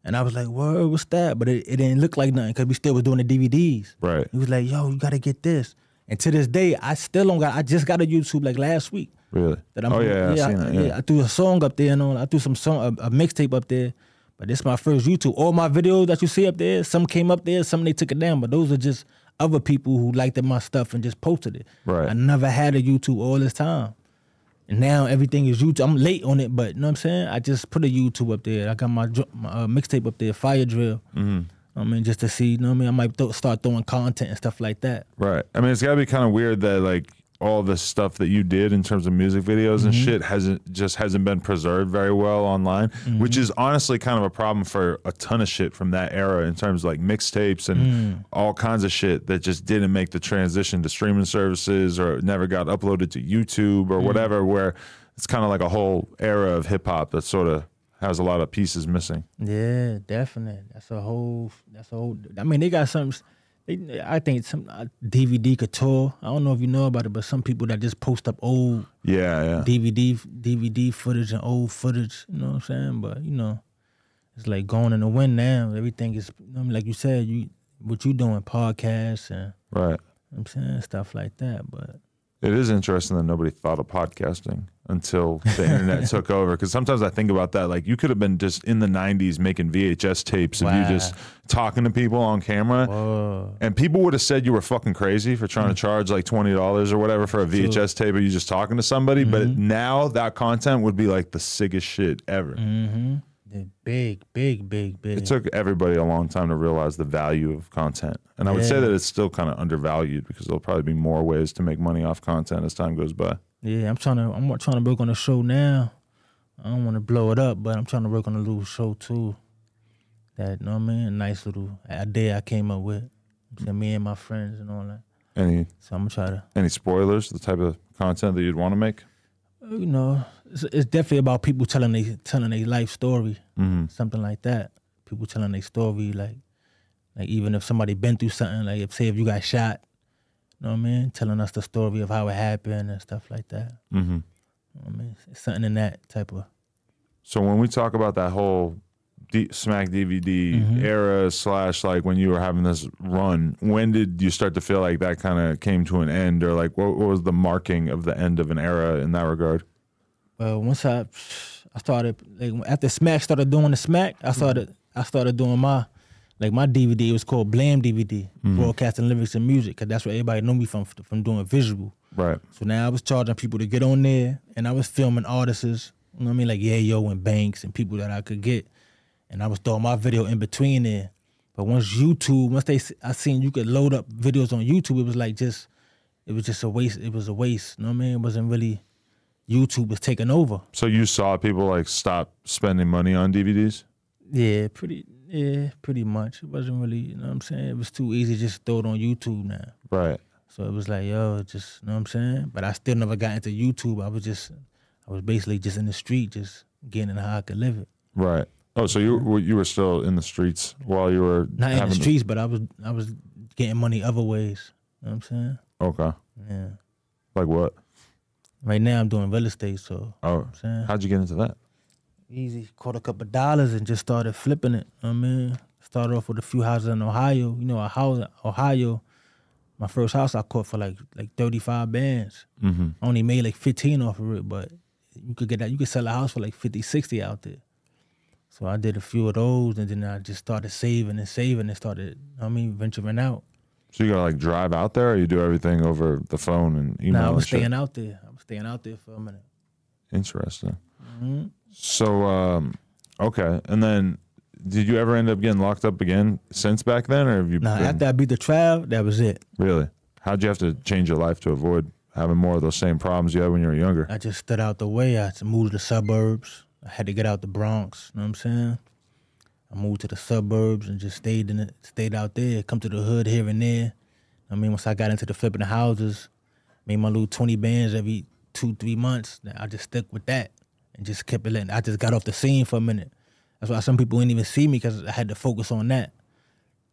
And I was like, "Word, what's that?" But it, it didn't look like nothing because we still was doing the DVDs. Right. He was like, "Yo, you got to get this." And to this day, I still don't got. I just got a YouTube like last week. Really? That I'm oh yeah, I've yeah, seen I, that. Yeah. I threw a song up there and all. I threw some song a, a mixtape up there. But this is my first YouTube. All my videos that you see up there, some came up there, some they took it down. But those are just other people who liked my stuff and just posted it. Right. I never had a YouTube all this time. And now everything is YouTube. I'm late on it, but you know what I'm saying? I just put a YouTube up there. I got my, my uh, mixtape up there, Fire Drill. Mm-hmm. I mean, just to see, you know what I mean? I might th- start throwing content and stuff like that. Right. I mean, it's got to be kind of weird that like all the stuff that you did in terms of music videos and Mm-hmm. shit hasn't just hasn't been preserved very well online, Mm-hmm. which is honestly kind of a problem for a ton of shit from that era in terms of like mixtapes and Mm. all kinds of shit that just didn't make the transition to streaming services or never got uploaded to YouTube Mm. or whatever where it's kind of like a whole era of hip hop that sort of has a lot of pieces missing. Yeah, definitely. That's a whole. That's a whole. I mean, they got some. They, I think some uh, DVD couture. I don't know if you know about it, but some people that just post up old Yeah, yeah. DVD DVD footage and old footage. You know what I'm saying? But you know, it's like going in the wind now. Everything is you know, like you said. You what you doing? Podcasts and right. you know I'm saying stuff like that. But It is interesting that nobody thought of podcasting until the internet took over. Because sometimes I think about that. Like you could have been just in the '90s making VHS tapes of you just talking to people on camera, oh, and people would have said you were fucking crazy for Mm. trying to charge like twenty dollars or whatever for a VHS tape of you just talking to somebody. But Mm-hmm. now that content would be like the sickest shit ever. mm-hmm. big, big, big, big. It took everybody a long time to realize the value of content. And I would say that it's still kind of undervalued because there'll probably be more ways to make money off content as time goes by. Yeah, I'm trying to I'm trying to work on a show now. I don't want to blow it up, but I'm trying to work on a little show too. That you know what I mean, a nice little idea I came up with. So me and my friends and all that. Any So I'm gonna try to, Any spoilers? The type of content that you'd want to make? uh, you know, it's, it's definitely about people telling they telling their life story, Mm-hmm. something like that. People telling their story, like, like even if somebody been through something, like if say if you got shot, you know what I mean, telling us the story of how it happened and stuff like that. Mm-hmm. You know I mean, it's something in that type of. So when we talk about that whole D- Smack DVD Mm-hmm. era slash like when you were having this run, when did you start to feel like that kind of came to an end, or like what, what was the marking of the end of an era in that regard? Well, once I I started like after Smack started doing the Smack, I started I started doing my like my DVD. It was called Blam DVD, mm-hmm. broadcasting lyrics and music, cause that's where everybody know me from from doing visual. Right. So now I was charging people to get on there, and I was filming artists, you know what I mean, like Yayo and Banks and people that I could get, and I was throwing my video in between there. But once YouTube, once they I seen you could load up videos on YouTube, it was like just it was just a waste. It was a waste. You know what I mean? It wasn't really YouTube was taking over. So you saw people like stop spending money on DVDs? Yeah, pretty yeah, pretty much. It wasn't really, you know what I'm saying? It was too easy just to throw it on YouTube now. Right. So it was like, yo, just you know what I'm saying? But I still never got into YouTube. I was just I was basically just in the street, just getting how I could live it. Right. Oh, so you were you were still in the streets while you were Not in the streets, but I was I was getting money other ways. You know what I'm saying? Okay. Yeah. Like what? Right now I'm doing real estate, so Oh, I'm saying how'd you get into that? Easy. Caught a couple dollars and just started flipping it. You know what I mean, started off with a few houses in Ohio. You know, a house Ohio. My first house I caught for like like thirty five bands. Mm-hmm. I only made like fifteen off of it, but you could get that. You could sell a house for like 50, 60 out there. So I did a few of those, and then I just started saving and saving and started. you know what I mean, venturing out. So you gotta like drive out there, or you do everything over the phone and email. Now I and was shit? staying out there. I was staying out there for a minute. Interesting. Mm-hmm. So, um, okay, and then did you ever end up getting locked up again since back then, or have you? Now been, after I beat the trial, that was it. really, how'd you have to change your life to avoid having more of those same problems you had when you were younger? I just stood out the way. I had to move to the suburbs. I had to get out the Bronx. You know what I'm saying? I moved to the suburbs and just stayed in it, stayed out there. Come to the hood here and there. I mean, once I got into the flipping the houses, made my little twenty bands every two three months. I just stuck with that and just kept it. Letting, I just got off the scene for a minute. That's why some people didn't even see me because I had to focus on that.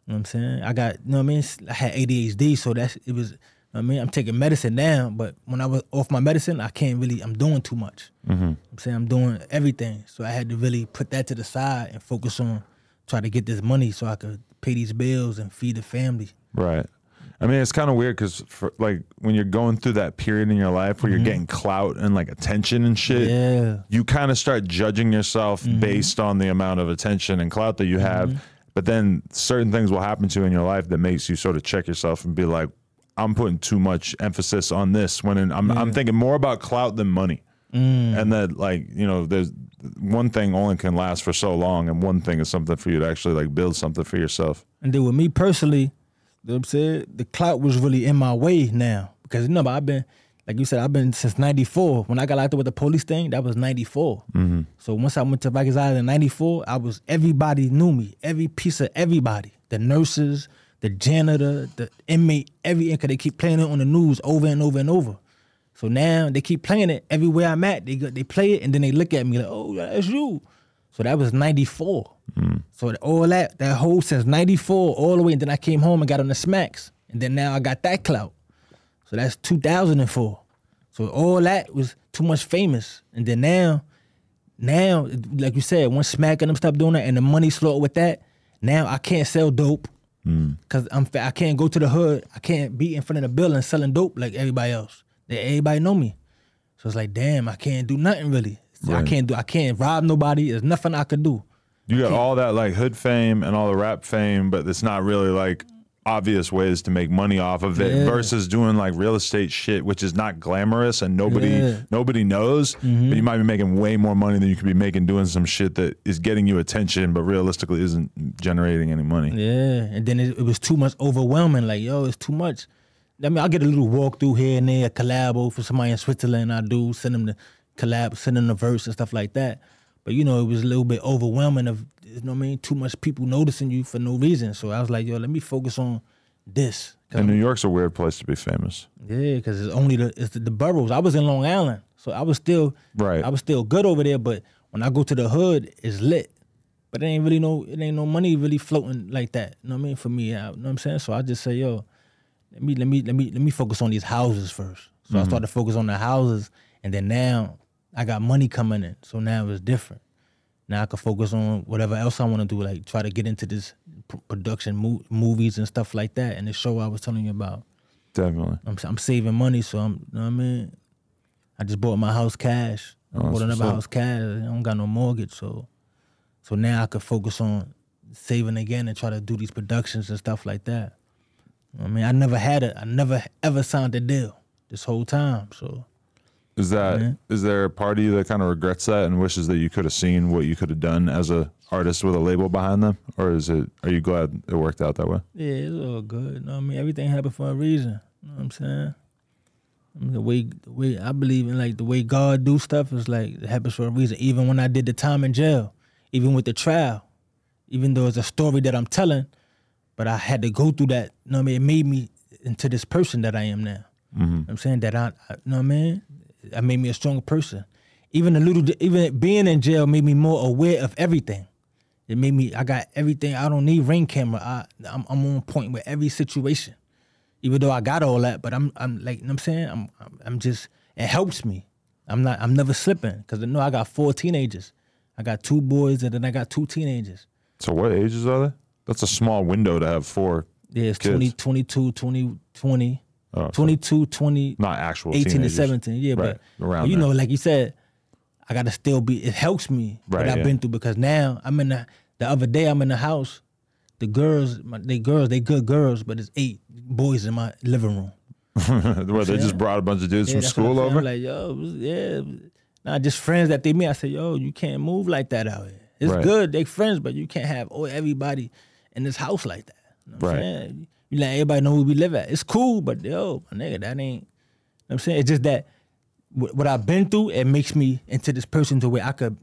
You know what I'm saying? I got, you know what I mean? I had ADHD, so that's it was. you know what I mean, I'm taking medicine now, but when I was off my medicine, I can't really. I'm doing too much. Mm-hmm. I'm saying I'm doing everything, so I had to really put that to the side and focus on try to get this money so I could pay these bills and feed the family. Right. I mean, it's kind of weird because, like, when you're going through that period in your life where you're getting clout and like attention and shit, Mm-hmm. Yeah. you kind of start judging yourself based on the amount of attention and clout that you have. Mm-hmm. But then certain things will happen to you in your life that makes you sort of check yourself and be like, I'm putting too much emphasis on this when in, I'm, I'm thinking more about clout than money. Mm. And that, like, you know, there's one thing only can last for so long, and one thing is something for you to actually like build something for yourself. And then with me personally, you know what I'm saying? The clout was really in my way now. Because you know, I've been, like you said, I've been since 94. When I got locked up with the police thing, that was 94. Mm-hmm. So once I went to Rikers Island in 94, I was, everybody knew me. Every piece of everybody. The nurses, the janitor, the inmate, every, because they keep playing it on the news over and over and over. So now they keep playing it everywhere I'm at. They they play it and then they look at me like, oh, that's you. So that was 94. So all that, that whole since 94 all the way, and then I came home and got on the smacks. And then now I got that clout. So that's 2004. So all that was too much famous. And then now, now, like you said, once Smack and them stopped doing that and the money slowed with that, now I can't sell dope. Mm. Cause I'm I can't go to the hood. I can't be in front of the building selling dope like everybody else. They, everybody know me. So it's like, damn, I can't do nothing really. I Right. can't do. I can't rob nobody. There's nothing I could do. You got all that like hood fame and all the rap fame, but it's not really like obvious ways to make money off of it Yeah. versus doing like real estate shit, which is not glamorous and nobody Yeah. Mm-hmm. nobody knows. But you might be making way more money than you could be making doing some shit that is getting you attention, but realistically isn't generating any money. Yeah, and then it, it was too much overwhelming. Like, yo, it's too much. I mean, I get a little walkthrough here and there, a collabo for somebody in Switzerland. I do send them the collab, send them the verse and stuff like that. But you know, it was a little bit overwhelming of you know what I mean, too much people noticing you for no reason. So I was like, yo, let me focus on this. And New York's a weird place to be famous. yeah, because it's only the it's the, the boroughs. I was in Long Island, so I was still Right. I was still good over there. But when I go to the hood, it's lit. But it ain't really no it ain't no money really floating like that. You know what I mean? For me, I, you know what I'm saying. So I just say, yo, let me let me let me let me focus on these houses first. So I mm-hmm. started to focus on the houses, and then now I got money coming in. So now it's different. Now I can focus on whatever else I want to do, like try to get into this production, mo- movies and stuff like that, and the show I was telling you about. Definitely. I'm I'm saving money, so I'm you know what I mean. I just bought my house cash. I Oh, bought another house cash. I don't got no mortgage, so so now I could focus on saving again and try to do these productions and stuff like that. I mean, I never had it. I never ever signed a deal this whole time. So Is that is there a part of you that kind of regrets that and wishes that you could have seen what you could have done as a artist with a label behind them, or is it? Are you glad it worked out that way? yeah, it's all good. You know what I mean? Everything happened for a reason. You know what I'm saying? I mean, the way the way I believe in like the way God do stuff is like it happens for a reason. Even when I did the time in jail, even with the trial, even though it's a story that I'm telling, but I had to go through that. You know what I mean? It made me into this person that I am now. Mm-hmm. You know what I'm saying that I, I, you know what I mean? It made me a stronger person. Even a little, even being in jail made me more aware of everything. It made me. I got everything. I don't need ring camera. I, I'm, I'm on point with every situation. Even though I got all that, but I'm, I'm like, you know what I'm saying, I'm, I'm, I'm just. It helps me. I'm not. I'm never slipping because I know I got four teenagers. I got two boys and then I got two teenagers. So what ages are they? That's a small window to have four. Yeah, it's Kids. 20, 22, 20, 20, Oh, 22, 20, not actual 18 to 17. Yeah, Right, but, around you there. know, like you said, I gotta still be. It helps me Right, what I've yeah. been through because now I'm in the. The other day I'm in the house. The girls, my, they girls, they good girls, but it's eight boys in my living room. Where they just brought a bunch of dudes Yeah, from school over. I'm like, yo, yeah, not just friends that they meet. I said, yo, you can't move like that out here. It's Right. good, they friends, but you can't have all everybody in this house like that. You know Right. You let everybody know where we live at. It's cool, but yo, my nigga, that ain't. You know what I'm saying it's just that wh- what I've been through, it makes me into this person to where I could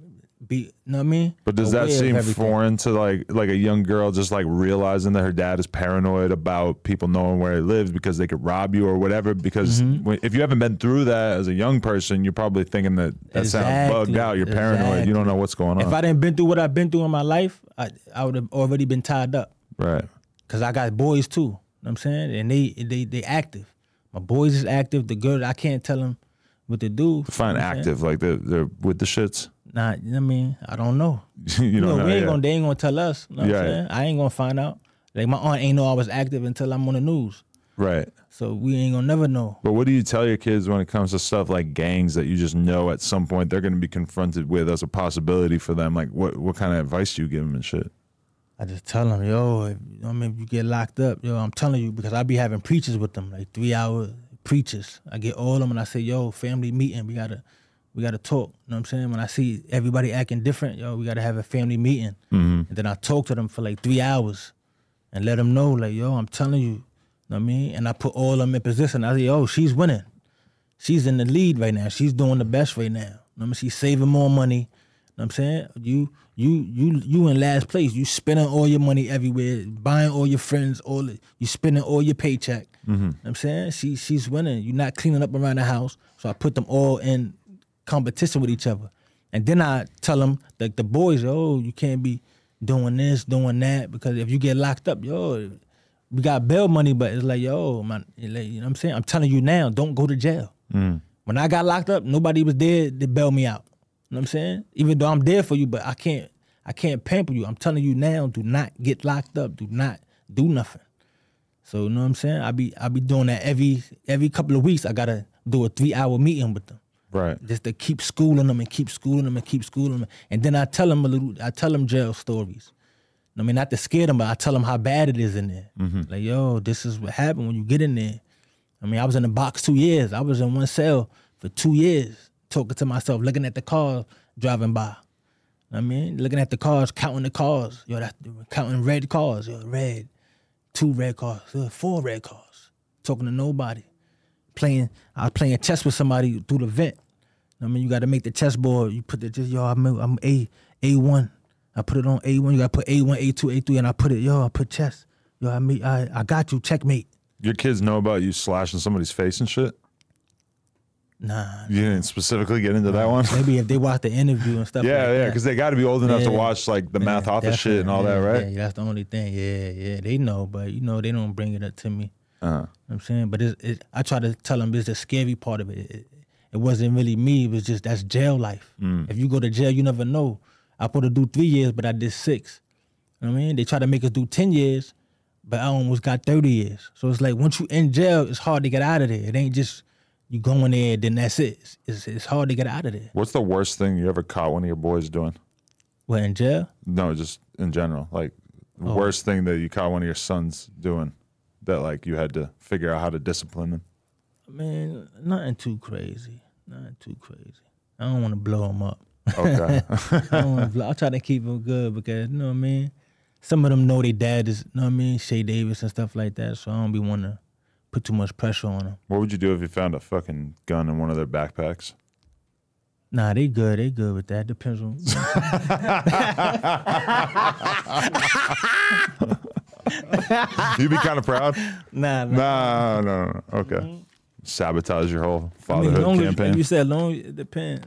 be. You know what I mean? But does that seem foreign to like like a young girl just like realizing that her dad is paranoid about people knowing where he lives because they could rob you or whatever? Because Mm-hmm. when, if you haven't been through that as a young person, you're probably thinking that that sounds bugged out. You're paranoid. You don't know what's going on. If. I didn't been through what I've been through in my life, I I would have already been tied up. right. Cause I got boys too. You know what I'm saying? And they they they active. My boys is active. The girl I can't tell them what to do. Find You know saying? active like they're, they're with the shits. Nah, you know what I mean, I don't know. you know, know. we ain't yeah. gonna they ain't gonna tell us. You know what Yeah. I'm saying? I ain't gonna find out. Like my aunt ain't know I was active until I'm on the news. Right. So we ain't gonna never know. But what do you tell your kids when it comes to stuff like gangs that you just know at some point they're to be confronted with as a possibility for them? Like, what what kind of advice do you give them and shit? I just tell them, yo, if, I mean, if you get locked up, yo, I'm telling you because I be having preachers with them, like three hour preachers. I get all of them and I say, yo, family meeting, we gotta, we gotta talk. You know what I'm saying? When I see everybody acting different, yo, we gotta have a family meeting. Mm-hmm. And then I talk to them for like three hours and let them know, like, yo, I'm telling you, you know what I mean? And I put all of them in position. I say, yo, she's winning. She's in the lead right now. She's doing the best right now. You know what I mean? She's saving more money. You know what I'm saying? You you you you in last place. You spending all your money everywhere, buying all your friends, all you spending all your paycheck. Mm-hmm. You know what I'm saying? She she's winning. You're not cleaning up around the house. So I put them all in competition with each other. And then I tell them like the boys, oh, you can't be doing this, doing that, because if you get locked up, yo, we got bail money, but it's like, yo, man, like, you know what I'm saying? I'm telling you now, don't go to jail. Mm. When I got locked up, nobody was there to bail me out. You know what I'm saying? Even though I'm there for you, but I can't I can't pamper you. I'm telling you now, do not get locked up. Do not do nothing. So you know what I'm saying? I be I be doing that every every couple of weeks. I gotta do a three hour meeting with them Right. just to keep schooling them and keep schooling them and keep schooling them. And then I tell them a little, I tell them jail stories. I mean, not to scare them, but I tell them how bad it is in there. Mm-hmm. Like, yo, this is what happened when you get in there. I mean, I was in the box two years. I was in one cell for two years, talking to myself, looking at the cars driving by. I mean, looking at the cars, counting the cars. Yo, that counting red cars. Yo, red, two red cars, four red cars. Talking to nobody playing. I was playing chess with somebody through the vent. I mean, you got to make the chessboard. You put the just yo. I'm I'm a a one. I put it on a one. You got to put a one, a two, a three, and I put it yo. I put chess. Yo, I mean, I I got you. Checkmate. Your kids know about you slashing somebody's face and shit. Nah. You didn't specifically get into that one. Maybe if they watch the interview and stuff. Yeah, like yeah, because they got to be old enough to Yeah. watch like the math office shit and all that, right? Yeah, that's the only thing. Yeah, yeah, they know, but you know, they don't bring it up to me. Uh-huh. You know what I'm saying, but it's, it, I try to tell them it's the scary part of it. It, it wasn't really me. It was just that's jail life. Mm. If you go to jail, you never know. I put to do three years, but I did six. You know what I mean, they try to make us do ten years, but I almost got thirty years. So it's like once you in jail, it's hard to get out of there. It ain't just you go in there, then that's it. It's, it's, it's hard to get out of there. What's the worst thing you ever caught one of your boys doing? Well, in jail, No, just in general. Like Oh. worst thing that you caught one of your sons doing that like you had to figure out how to discipline them. Man, nothing too crazy. Nothing too crazy. I don't want to blow them up. Okay. I don't want to blow. I try to keep them good because you know what I mean. Some of them know their dad is, you know what I mean, Shea Davis and stuff like that. So I don't be want to put too much pressure on them. what would you do if you found a fucking gun in one of their backpacks? Nah, they good. They good with that. Depends on. You'd be kind of proud. nah, nah. Nah, no, no, no. Okay. Sabotage your whole Mm-hmm. I mean, fatherhood as, campaign. you said, long it depends.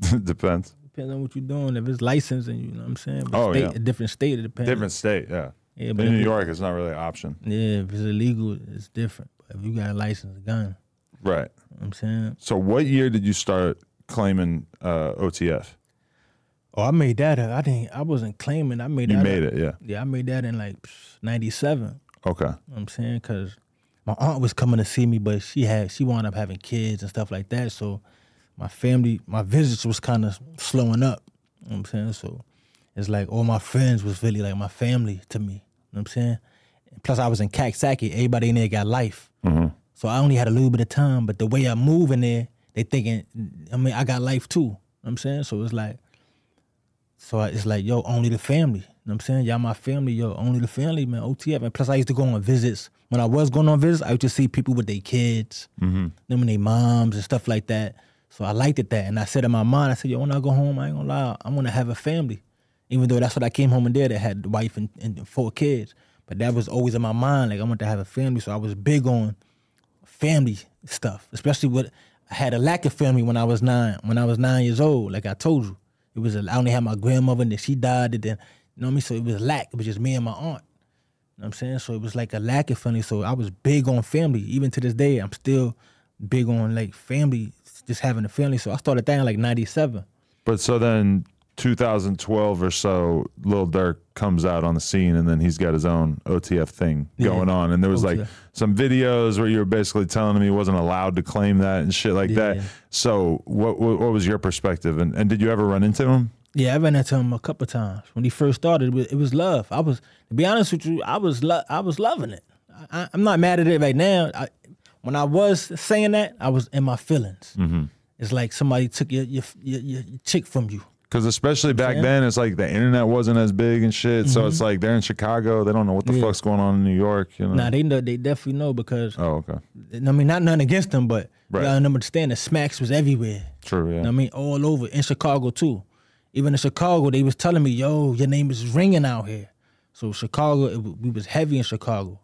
Depends. Depends on what you're doing. If it's licensed and you know what I'm saying. But Oh, state, yeah. a different state. It depends. Different state, yeah. Yeah, but in New York, it's not really an option. Yeah, if it's illegal, it's different. But if you got a licensed gun, Right. you know what I'm saying. So, what year did you start claiming uh, OTF? Oh, I made that. I didn't. I wasn't claiming. I made You that. made it, yeah. Yeah, I made that in like '97. Okay. You know what I'm saying because my aunt was coming to see me, but she had she wound up having kids and stuff like that. So my family, my visits was kind of slowing up. You know what I'm saying so it's like all my friends was really like my family to me. You know what I'm saying. Plus, I was in Coxsackie. Everybody in there got life. Mm-hmm. So I only had a little bit of time, but the way I move in there, they thinking, I mean, I got life too. You know what I'm saying? So it's like, so I- it's like, yo, only the family. You know what I'm saying? Y'all my family, yo, only the family, man. OTF. And plus I used to go on visits. When I was going on visits, I used to see people with their kids, mm-hmm. them and their moms and stuff like that. So I liked it that. And I said in my mind, I said, yo, when I go home, I ain't gonna lie, I wanna have a family. Even though that's what I came home and did, I had a wife and, and four kids. But that was always in my mind, like I want to have a family. So I was big on family stuff, especially with I had a lack of family when I was nine. When I was nine years old, like I told you, it was a, I only had my grandmother, and then she died, and then you know what I mean. So it was lack. It was just me and my aunt. You know what I'm saying? So it was like a lack of family. So I was big on family. Even to this day, I'm still big on like family, just having a family. So I started that in like '97. But so then 2012 or so, Lil Durk comes out on the scene, and then he's got his own OTF thing going on. And there was like some videos where you were basically telling him he wasn't allowed to claim that and shit like that. Yeah. So, what, what what was your perspective? And and did you ever run into him? Yeah, I ran into him a couple times when he first started. It was, it was love. I was, to be honest with you, I was, lo- I was loving it. I, I'm not mad at it right now. I, when I was saying that, I was in my feelings. Mm-hmm. It's like somebody took your your, your, your chick from you. Because especially back then, it's like the internet wasn't as big and shit. So it's like they're in Chicago, they don't know what the Mm-hmm. Yeah. fuck's going on in New York. You know? Nah, they know. They definitely know because oh, okay, I mean, not nothing against them, but Right. you gotta understand that Smacks was everywhere. true. Yeah. I mean, all over in Chicago too. Even in Chicago, they was telling me, "Yo, your name is ringing out here." So Chicago, it, we was heavy in Chicago.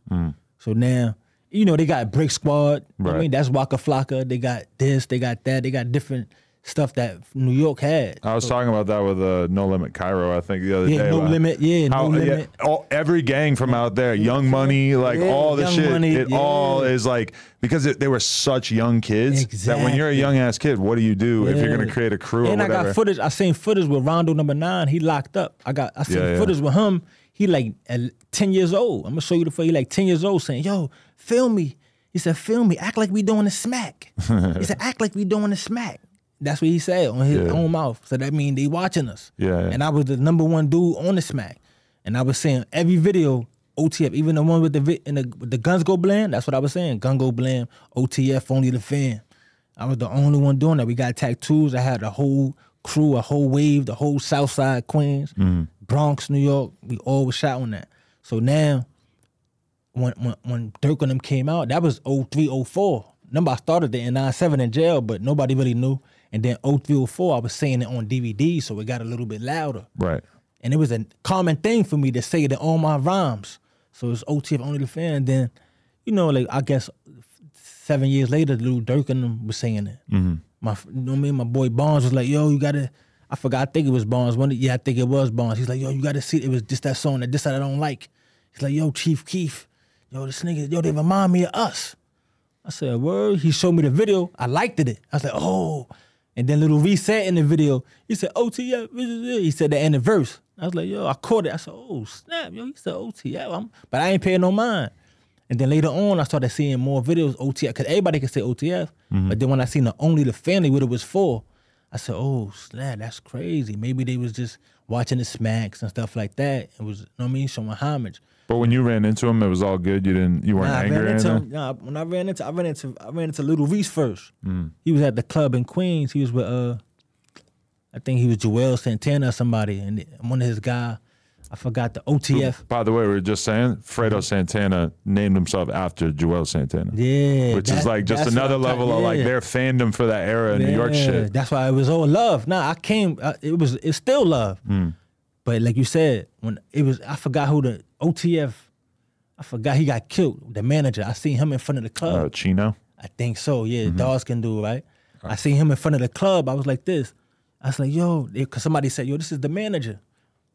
So now, you know, they got Brick Squad. Right. I mean, that's Waka Flocka. They got this, they got that, they got different stuff that New York had. I was talking about that with uh, No Limit Cairo, I think, the other Yeah, day. No about Limit, yeah, No how- Limit. all, every gang from out there, Young Money, like Yeah, all the shit, Money, it yeah. all is like, because it, they were such young kids that when you're a young ass kid, what do you do if you're going to create a crew and I got footage. I seen footage with Rondonumbanine. He locked up. I got. I seen Yeah, yeah. footage with him. He like at ten years old. I'm gonna show you the footage. He like ten years old, saying, "Yo, film me." He said, "Film me. Act like we doing a smack." he said, "Act like we doing a smack." That's what he said on his Yeah. own mouth. So that means they watching us. Yeah. And I was the number one dude on the smack, and I was saying every video. OTF, even the one with the vi- and the, the guns go bland. That's what I was saying. Gun go bland. OTF, only the fan. I was the only one doing that. We got tattoos. I had a whole crew, a whole wave, the whole South Side Queens, mm-hmm. Bronx, New York. We all was shot on that. So now, when when when Durk and them came out, that was 03, 04. Remember, I started there in 97 in jail, but nobody really knew. And then 03, 04, I was saying it on DVD, so it got a little bit louder. right. And it was a common thing for me to say it in all my rhymes. So it's OTF only the fan. And then, you know, like I guess seven years later, Lil Durk and them was saying it. Mm-hmm. My, you know what I mean? My boy Bonds was like, "Yo, you gotta." I forgot. I think it was Bonds. One, yeah, I think it was Bonds. He's like, "Yo, you gotta see." It was just that song that this that I don't like. He's like, "Yo, Chief Keef, yo, this nigga, yo, they remind me of us." I said, "Word." He showed me the video. I liked it. I was like, "Oh." And then little Reese in the video. He said, "OTF." He said that in the verse. I was like, "Yo," I caught it. I said, "Oh snap, yo." He said, "OTF." I'm, but I ain't paying no mind. And then later on, I started seeing more videos OTF because everybody can say OTF. Mm-hmm. But then when I seen the only the family what it was for, I said, "Oh snap, that's crazy." Maybe they was just watching the smacks and stuff like that. It was, you know what I mean, showing homage. But when you ran into him, it was all good. You didn't, you weren't Nah, I angry or ran into him, nah, when I ran into I ran into I ran into Little Reese first. Mm. He was at the club in Queens. He was with uh I think he was Juelz Santana or somebody and one of his guy, I forgot the OTF. By the way, we were just saying, Fredo Santana named himself after Juelz Santana. Yeah. Which is like just another level talking- of like their fandom for that era of New York shit. That's why it was all love. Nah, I came. Uh, it was. It's still love. Hmm. But like you said, when it was, I forgot who the OTF. I forgot he got killed. The manager. I seen him in front of the club. Uh, Chino. I think so. Yeah, Mm-hmm. dogs can do right. I seen him in front of the club. I was like this. I was like, yo, because somebody said, yo, this is the manager.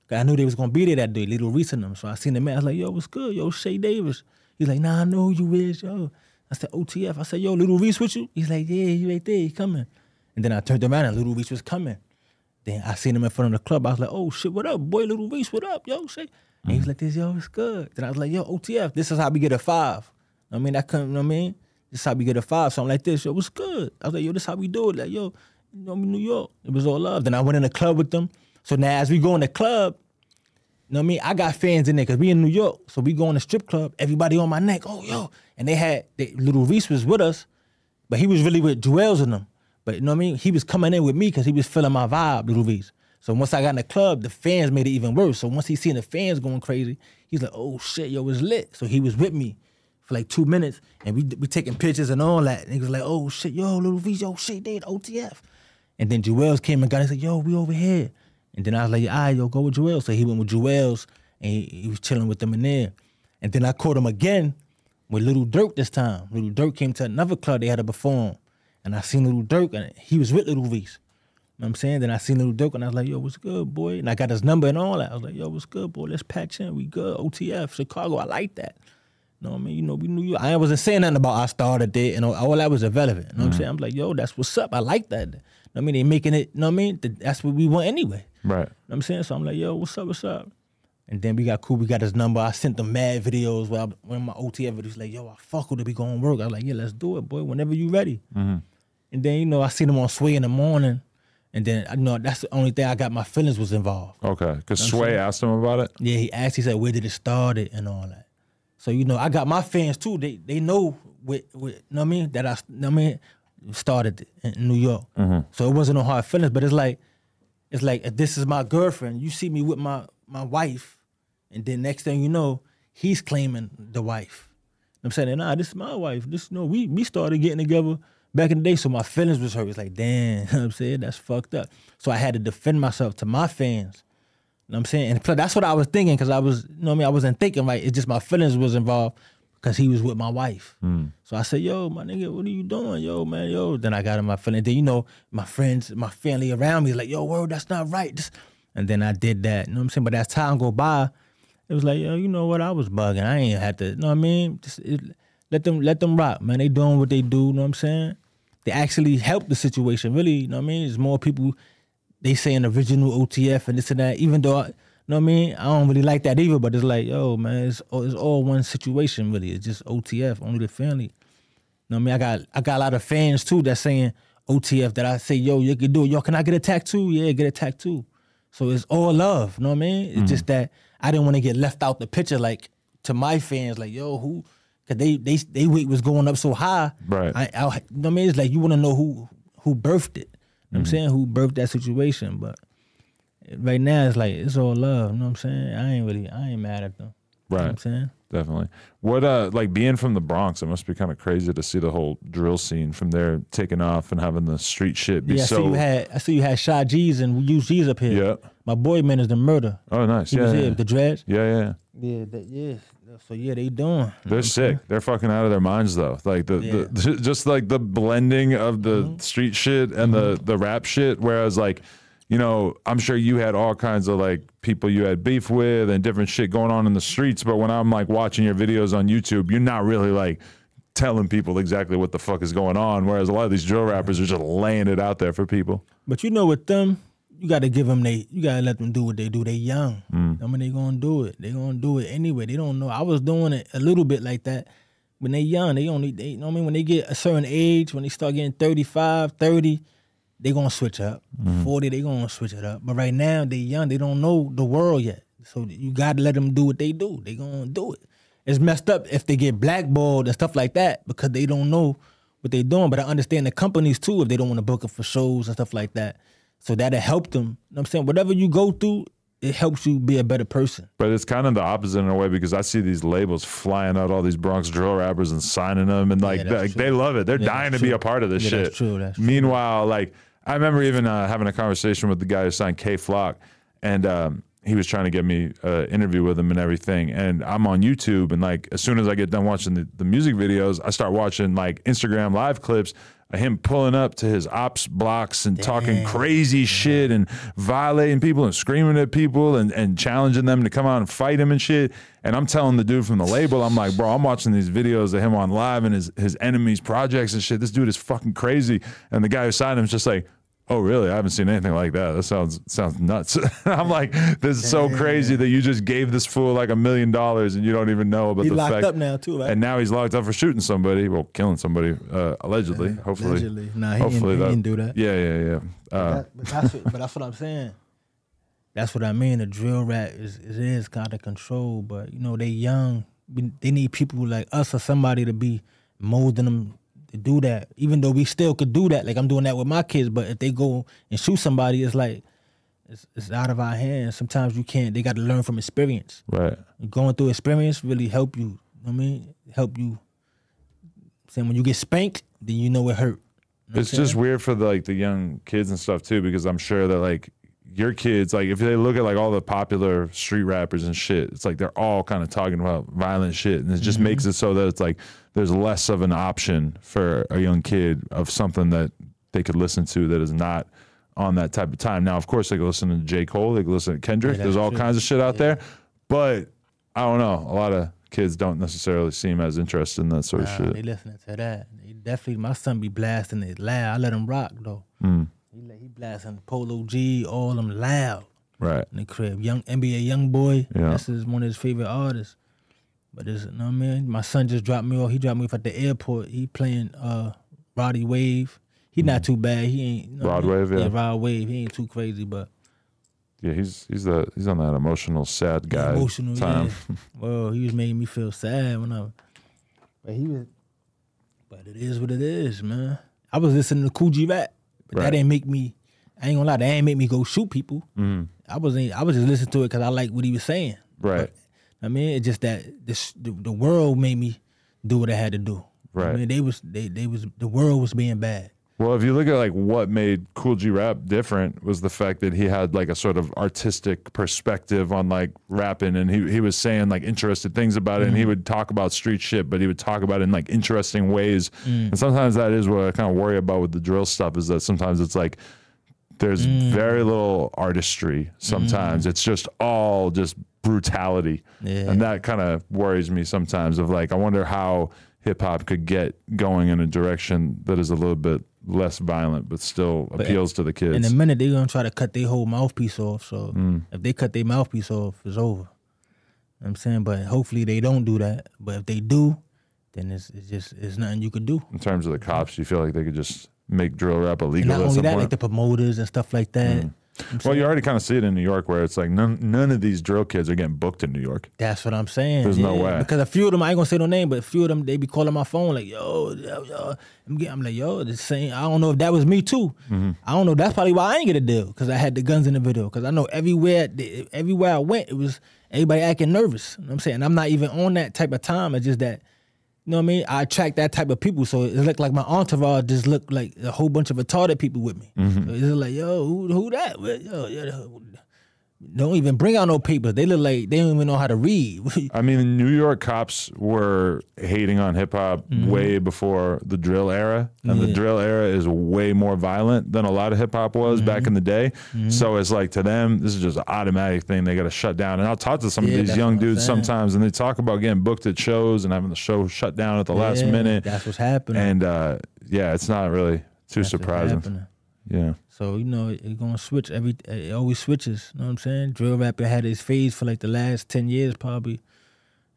I knew they was gonna be there that day, little Reese and them. So I seen the man. I was like, yo, what's good? Yo, Shea Davis. He's like, nah, I know who you is, yo. I said, OTF. I said, yo, little Reese with you? He's like, yeah, he right there, he coming. And then I turned around and little Reese was coming. Then I seen him in front of the club. I was like, oh shit, what up, boy, little Reese, what up, yo, Shea? And he was like, this, yo, it's good. Then I was like, yo, OTF, this is how we get a five. I mean, that couldn't, you know what I mean? This is how we get a five, something like this. Yo, what's good? I was like, yo, this how we do it. Like, yo, you know, I'm in New York. It was all love. Then I went in the club with them. So now as we go in the club, you know what I mean? I got fans in there because we in New York. So we go in the strip club, everybody on my neck. Oh, yo. And they had, they, little Reese was with us, but he was really with Juelz and them. But you know what I mean? He was coming in with me because he was feeling my vibe, little Reese. So once I got in the club, the fans made it even worse. So once he seen the fans going crazy, he's like, oh shit, yo, it's lit. So he was with me for like two minutes and we we taking pictures and all that. And he was like, oh shit, yo, little Reese, yo, shit, they the OTF. And then Juelz came and got it. Said, yo, we over here. And then I was like, all right, yo, go with Joel. So he went with Juelz and he, he was chilling with them in there. And then I caught him again with Little Durk this time. Little Durk came to another club they had to perform. And I seen Little Durk and he was with Little Reese. You know what I'm saying? Then I seen Little Durk and I was like, yo, what's good, boy? And I got his number and all that. I was like, yo, what's good, boy? Let's patch in. We good. OTF, Chicago. I like that. You know what I mean? You know, we knew you. I wasn't saying nothing about I started it and all, all that was irrelevant. You know what I'm mm. saying? I'm like, yo, that's what's up. I like that. You know what I mean? They making it, you know what I mean? That's what we want anyway. Right. You know what I'm saying? So I'm like, yo, what's up, what's up? And then we got cool, we got his number. I sent them mad videos where I, when my OTF videos like, yo, I fuck with it, we going work. I was like, yeah, let's do it, boy, whenever you ready. Mm-hmm. And then, you know, I seen him on Sway in the morning. And then, I know that's the only thing I got my feelings was involved. Okay. Because Sway asked him about it. Yeah, he asked, he said, where did it start it and all that. So, you know, I got my fans too. They they know with, with you know what I mean, that I, you know what I mean, started in New York. Mm-hmm. So it wasn't no hard feelings, but it's like, it's like if this is my girlfriend. You see me with my my wife, and then next thing you know, he's claiming the wife. I'm saying, nah, this is my wife. This no, we we started getting together back in the day. So my feelings was hurt. It's like, damn, you know what I'm saying? That's fucked up. So I had to defend myself to my fans. You know what I'm saying? And plus, that's what I was thinking, because I was, you know what I mean? I wasn't thinking right. It's just my feelings was involved because he was with my wife. Hmm. So I said, yo, my nigga, what are you doing? Yo, man, yo. Then I got in my feelings. Then, you know, my friends, my family around me, like, yo, world, that's not right. This- And then I did that. You know what I'm saying? But as time go by, it was like, yo, you know what? I was bugging. I ain't had to, you know what I mean? Just it, let them let them rock, man. They doing what they do, you know what I'm saying? They actually help the situation, really, you know what I mean? There's more people, they saying original OTF and this and that, even though, I, you know what I mean? I don't really like that either, but it's like, yo, man, it's, all- it's all one situation, really. It's just OTF, only the family. You know what I mean? I got I got a lot of fans too that saying OTF that I say, yo, you can do it. Yo, can I get a tattoo? Yeah, get a tattoo. So it's all love. You know what I mean? It's mm. just that I didn't want to get left out the picture like to my fans, like, yo, who cause they they they weight was going up so high. Right. I, I you know what I mean? It's like you want to know who who birthed it. You know what I'm saying? Who birthed that situation. But right now it's like it's all love. You know what I'm saying? I ain't really I ain't mad at them. Right. You know what I'm saying? Definitely. What uh like being from the Bronx, it must be kind of crazy to see the whole drill scene from there taking off and having the street shit be Yeah, I so see you had I see you had Shy G's and UG's up here. Yeah. My boy managed the murder. Oh nice. He Yeah. was Yeah. here with the dreads. yeah, yeah. Yeah, that, yeah. So yeah, they doing. They're sick. They're fucking out of their minds though. Like the, the just like the blending of the Mm-hmm. street shit and the the rap shit. Whereas like, you know, I'm sure you had all kinds of like people you had beef with and different shit going on in the streets. But when I'm like watching your videos on YouTube, you're not really like telling people exactly what the fuck is going on. Whereas a lot of these drill rappers are just laying it out there for people. But you know, with them, you got to give them they. You got to let them do what they do. They young. Mm. I mean, they gonna do it. They gonna do it anyway. They don't know. I was doing it a little bit like that when they young. They only. They, you know what I mean? When they get a certain age, when they start getting 35, 30, they gonna switch up. Mm-hmm. 40, they gonna switch it up. But right now, they young. They don't know the world yet. So you got to let them do what they do. They gonna do it. It's messed up if they get blackballed and stuff like that because they don't know what they're doing. But I understand the companies too if they don't want to book them for shows and stuff like that. So that'll help them. You know what I'm saying? Whatever you go through, it helps you be a better person. But it's kind of the opposite in a way because I see these labels flying out all these Bronx drill rappers and signing them, and like, they, like, they love it. They're Yeah, dying to that's be a part of this Yeah, shit. that's true, that's true. Meanwhile, like I remember even uh, having a conversation with the guy who signed Kay Flock, and um, he was trying to get me an interview with him and everything. And I'm on YouTube, and like as soon as I get done watching the, the music videos, I start watching like Instagram live clips. Of Him pulling up to his ops blocks and talking crazy shit and violating people and screaming at people and, and challenging them to come out and fight him and shit. And I'm telling the dude from the label, I'm like, bro, I'm watching these videos of him on live and his, his enemies' projects and shit. This dude is fucking crazy. And the guy who signed him is just like, oh, really? I haven't seen anything like that. That sounds sounds nuts. I'm like, this is so crazy that you just gave this fool like a million dollars and you don't even know about the fact. He the locked fact. up now too, right? And now he's locked up for shooting somebody, well, killing somebody, uh, allegedly. hopefully, allegedly. Nah, he didn't- hopefully he didn't do that. Yeah, yeah, yeah. Uh, That- but that's what, but that's what I'm saying. That's what I mean. The drill rat is it is kind of control, but you know they young. We- They need people like us or somebody to be molding them to do that. Even though we still could do that, like I'm doing that with my kids. But if they go and shoot somebody, it's like it's, it's out of our hands. Sometimes you can't. They got to learn from experience. right. Going through experience really help you. you know what I mean, help you. Saying when you get spanked, then you know it hurt. You know It's just weird for the, like the young kids and stuff too, because I'm sure that like your kids, like if they look at like all the popular street rappers and shit, it's like they're all kind of talking about violent shit, and it just Mm-hmm. makes it so that it's like there's less of an option for a young kid of something that they could listen to that is not on that type of time. Now, of course, they could listen to J. Cole, they could listen to Kendrick. Yeah, there's all true. kinds of shit out there, but I don't know. A lot of kids don't necessarily seem as interested in that sort of shit. They listening to that. They definitely, my son be blasting it loud. I let him rock though. Hmm. He let, he blasting Polo G, all them loud. Right. in the crib. Young NBA young boy. Yeah. That's his, one of his favorite artists. But it's you know what I mean? My son just dropped me off. He dropped me off at the airport. He playing uh Roddy Wave. He not too bad. He ain't you know Rod what I mean? Wave, yeah. Rod Wave. He ain't too crazy, but Yeah, he's he's the he's on that emotional sad guy emotional. time. Yeah. Well, he was making me feel sad when I. But he was. But it is what it is, man. I was listening to Kool G Rap, but Right. that didn't make me. I ain't gonna lie, that ain't make me go shoot people. Mm-hmm. I wasn't. I was just listening to it because I like what he was saying. Right. I mean, it's just that this the, the world made me do what I had to do. Right. I mean, they was they they was the world was being bad. Well, if you look at like what made Kool G Rap different was the fact that he had like a sort of artistic perspective on like rapping, and he he was saying like interested things about it, and he mm-hmm. would talk about street shit, but he would talk about it in like interesting ways. Mm. And sometimes that is what I kind of worry about with the drill stuff is that sometimes it's like there's mm. very little artistry. Sometimes mm. it's just all just brutality, Yeah. and that kind of worries me sometimes. Of like, I wonder how hip hop could get going in a direction that is a little bit less violent, but still appeals to the kids. In a minute, they're gonna try to cut their whole mouthpiece off. So Mm. if they cut their mouthpiece off, it's over. You know I'm saying, but hopefully they don't do that. But if they do, then it's, it's just it's nothing you could do. in terms of the cops, you feel like they could just make drill rap And illegal not at only that, point. like the promoters and stuff like that. Mm. Well, you already kind of see it in New York, where it's like none none of these drill kids are getting booked in New York. That's what I'm saying. There's no way. Because a few of them, I ain't gonna say no name, but a few of them, they be calling my phone like, yo, yo, yo. I'm, getting, I'm like, yo, the same. I don't know if that was me too. Mm-hmm. I don't know. That's probably why I ain't get a deal because I had the guns in the video. Because I know everywhere, everywhere I went, it was everybody acting nervous. You know what I'm saying? I'm not even on that type of time. It's just that. You know what I mean? I attract that type of people, so it looked like my entourage just looked like a whole bunch of retarded people with me. Mm-hmm. So it's like, yo, who, who that? Yo, yo, don't even bring out no papers. They look like they don't even know how to read. I mean, New York cops were hating on hip hop mm-hmm. way before the drill era, and the drill era is way more violent than a lot of hip hop was back mm-hmm. in the day. Mm-hmm. So it's like to them, this is just an automatic thing. They got to shut down. And I'll talk to some Yeah, of these young dudes sometimes, and they talk about getting booked at shows and having the show shut down at the last minute. That's what's happening. And uh, yeah, it's not really too That's surprising. Yeah. So you know, it's gonna switch every. It always switches. You know what I'm saying? Drill rapper had his phase for like the last ten years probably,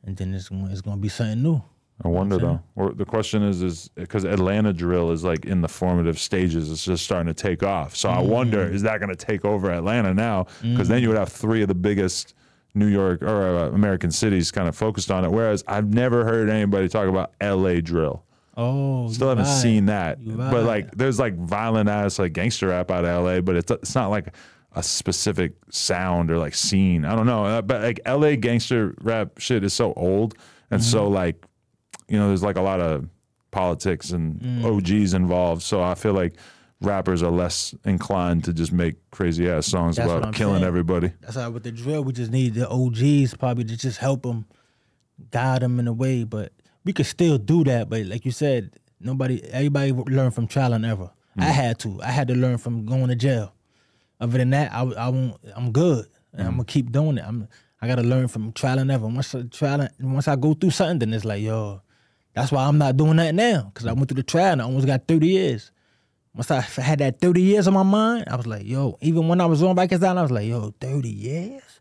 and then it's gonna it's gonna be something new. I wonder though. Or the question is, is because Atlanta drill is like in the formative stages. It's just starting to take off. So I wonder, is that going to take over Atlanta now? Because then you would have three of the biggest New York or uh, American cities kind of focused on it. Whereas I've never heard anybody talk about L.A. drill. Oh, Still haven't right. seen that. You But right. like, there's like violent ass like gangster rap out of L.A. But it's it's not like a specific sound or like scene. I don't know. Uh, But like L.A. gangster rap shit is so old and so Mm-hmm. like, you know, there's like a lot of politics and Mm. OGs involved. So I feel like rappers are less inclined to just make crazy ass songs That's about killing saying. everybody. That's how with the drill, we just need the OGs probably to just help them, guide them in a way. But we could still do that. But like you said, nobody, everybody learn from trial and error. I mm. had to. I had to learn from going to jail. Other than that, I, I won't. I'm good, and I'm mm. gonna keep doing it. I'm. I gotta learn from trial and error. Once I trial, and, once I go through something, then it's like, yo, that's why I'm not doing that now. Cause I went through the trial and I almost got 30 years. Once I had that 30 years on my mind, I was like, yo, even when I was on Rikers Island, I was like, yo, 30 years?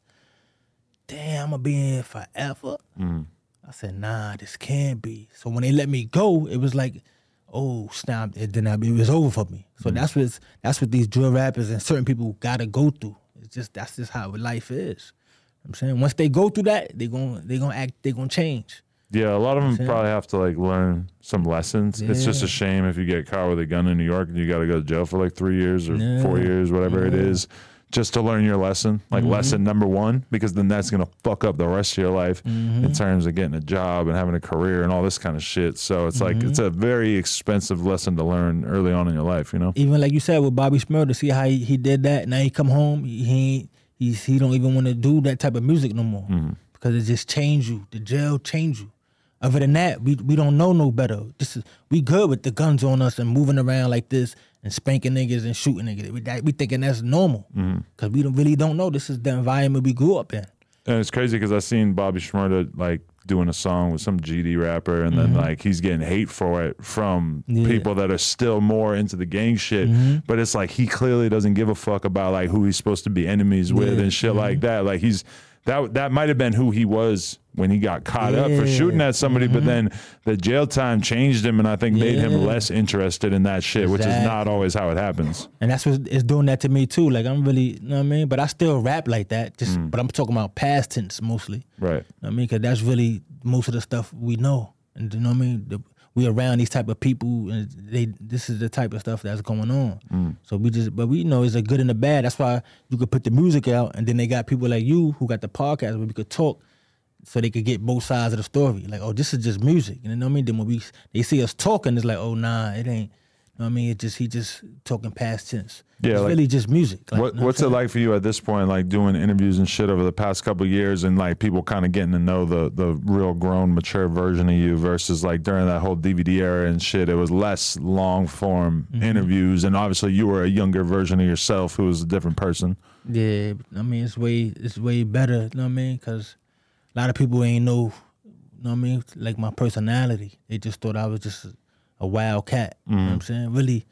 Damn, I'm gonna be in here forever. Mm. I said, nah, this can't be. So when they let me go, it was like, oh snap, it then it was over for me. So mm. that's what that's what these drill rappers and certain people gotta go through. It's just that's just how life is. I'm saying once they go through that, they going they gonna act, they gonna change. Yeah, a lot of them probably have to like learn some lessons. It's just a shame if you get caught with a gun in New York and you got to go to jail for like three years or four years, whatever it is, just to learn your lesson. Like Mm-hmm. lesson number one, because then that's gonna fuck up the rest of your life Mm-hmm. in terms of getting a job and having a career and all this kind of shit. So it's like Mm-hmm. it's a very expensive lesson to learn early on in your life. You know? even like you said with Bobby Shmurda, see how he, he did that. Now he come home, he ain't, he's he don't even want to do that type of music no more because it just changed you. The jail changed you. Other than that, we we don't know no better. This is we good with the guns on us and moving around like this and spanking niggas and shooting niggas. We, that, we thinking that's normal because we don't really don't know. This is the environment we grew up in. And it's crazy because I seen Bobby Shmurda like doing a song with some GD rapper, and then like he's getting hate for it from Mm-hmm. Yeah. Mm-hmm. people that are still more into the gang shit. But it's like he clearly doesn't give a fuck about like who he's supposed to be enemies with Yeah. Mm-hmm. and shit like that. Like he's that that might have been who he was when he got caught up for Mm-hmm. shooting at somebody, but then the jail time changed him, and I think made him less interested in that shit, which is not always how it happens. And that's what it's doing that to me too. Like I'm really, you know what I mean? But I still rap like that. Just, Mm. but I'm talking about past tense mostly. Right. You know what I mean, because that's really most of the stuff we know, and you know what I mean. The, we around these type of people, and they. This is the type of stuff that's going on. Mm. So we just, but we know it's a good and a bad. That's why you could put the music out, and then they got people like you who got the podcast where we could talk, so they could get both sides of the story. Like, oh, this is just music. You know what I mean? Then when we they see us talking, it's like, oh, nah, it ain't. You know what I mean? It just he just talking past tense. Yeah, it's like- really just music. Like, what What's it like for you at this point, like doing interviews and shit over the past couple of years, and like people kind of getting to know the the real grown, mature version of you versus like during that whole DVD era and shit. It was less long form Mm-hmm. interviews, and obviously you were a younger version of yourself who was a different person. Yeah, I mean it's way it's way better. You know what I mean? Because a lot of people ain't know. You know what I mean? Like my personality, they just thought I was just a, a wild cat. You know what I'm saying? Really,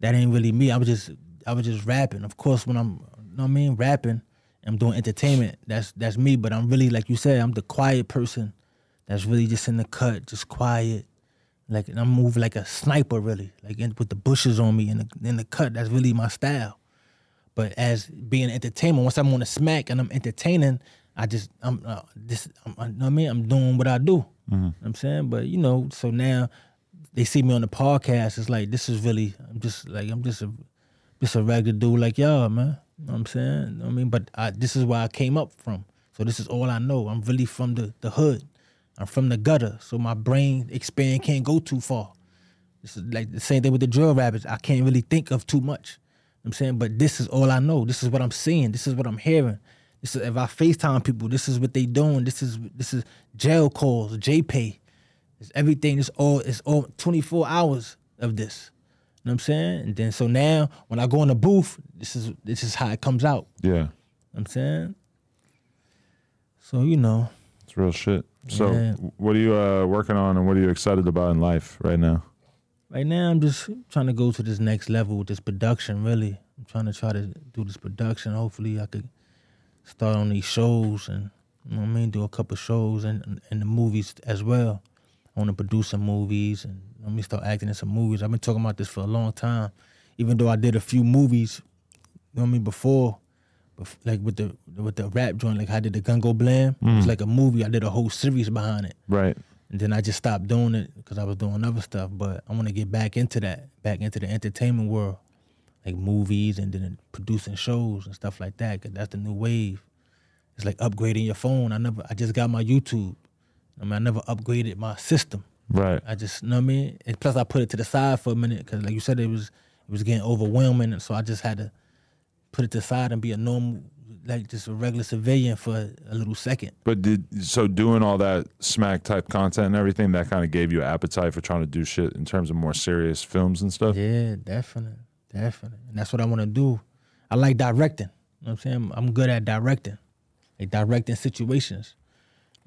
that ain't really me. I was just I was just rapping. Of course, when I'm you know what I mean rapping, I'm doing entertainment. That's that's me. But I'm really like you said, I'm the quiet person. That's really just in the cut, just quiet. Like and I move like a sniper, really. Like in, with the bushes on me in the in the cut. That's really my style. But as being an entertainer, once I'm on the smack and I'm entertaining, I just I'm uh, this I'm, I, know what I mean I'm doing what I do. You know what I'm saying, but you know, so now they see me on the podcast. It's like this is really I'm just like I'm just a just a regular dude like y'all, man. You know what I'm saying? I mean, but I, this is where I came up from. So this is all I know. I'm really from the the hood. I'm from the gutter. So my brain expand can't go too far. This is like the same thing with the drill rappers. I can't really think of too much. You know I'm saying, but this is all I know. This is what I'm seeing. This is what I'm hearing. This is if I FaceTime people, this is what they doing. This is this is jail calls, JPay. It's everything. It's all it's all 24 hours of this. Know what I'm saying? And then so now when I go in the booth, this is this is how it comes out. Yeah, You know I'm saying? So you know, it's real shit. So, Yeah. what are you uh, working on, and what are you excited about in life right now? right now I'm just trying to go to this next level with this production. Really, I'm trying to try to do this production. Hopefully, I could start on these shows and you know what I mean, do a couple shows and and the movies as well. I want to produce some movies and let me start acting in some movies. I've been talking about this for a long time, even though I did a few movies. You know what I mean before. bef- Like with the with the rap joint, like I did the Gungo Blam. It was mm. like a movie. I did a whole series behind it. Right. And then I just stopped doing it because I was doing other stuff. But I want to get back into that, back into the entertainment world, like movies and then producing shows and stuff like that. Cause that's the new wave. It's like upgrading your phone. I never, I just got my YouTube. I mean, I never upgraded my system. Right. I just, you know what I mean. And plus, I put it to the side for a minute because, like you said, it was, it was getting overwhelming, and so I just had to put it to the side and be a normal, like just a regular civilian for a little second. But did so doing all that smack type content and everything that kind of gave you an appetite for trying to do shit in terms of more serious films and stuff? Yeah, definitely, definitely, and that's what I want to do. I like directing. You know what I'm saying? I'm good at directing, like directing situations.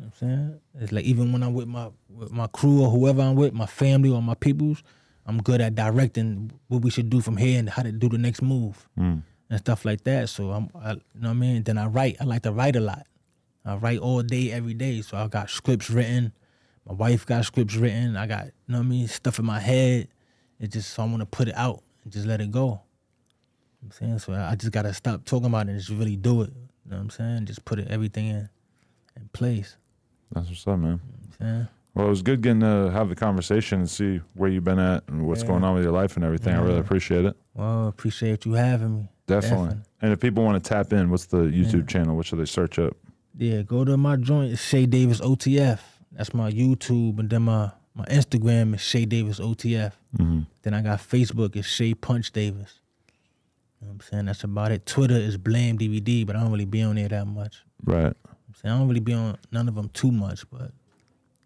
You know what I'm saying? It's like even when I'm with my with my crew or whoever I'm with, my family or my peoples, I'm good at directing what we should do from here and how to do the next move mm. and stuff like that. So I'm, I, you know what I mean. Then I write. I like to write a lot. I write all day, every day. So I got scripts written. My wife got scripts written. I got, you know what I mean, stuff in my head. It's just so I want to put it out and just let it go. You know what I'm saying? So I I just gotta stop talking about it and just really do it. You know what I'm saying? Just put it everything in in place. That's what's up, man. You know what I'm saying? Well, it was good getting to have the conversation and see where you've been at and what's going on with your life and everything. I really appreciate it. Well, I appreciate you having me. Definitely. And if people want to tap in, what's the YouTube channel? What should they search up? Yeah, go to my joint. It's Shea Davis OTF. That's my YouTube, and then my my Instagram is Shea Davis OTF. Mm-hmm. Then I got Facebook. It's Shea Punch Davis. You know what I'm saying? That's about it. Twitter is Blam DVD, but I don't really be on there that much. Right. I don't really be on none of them too much, but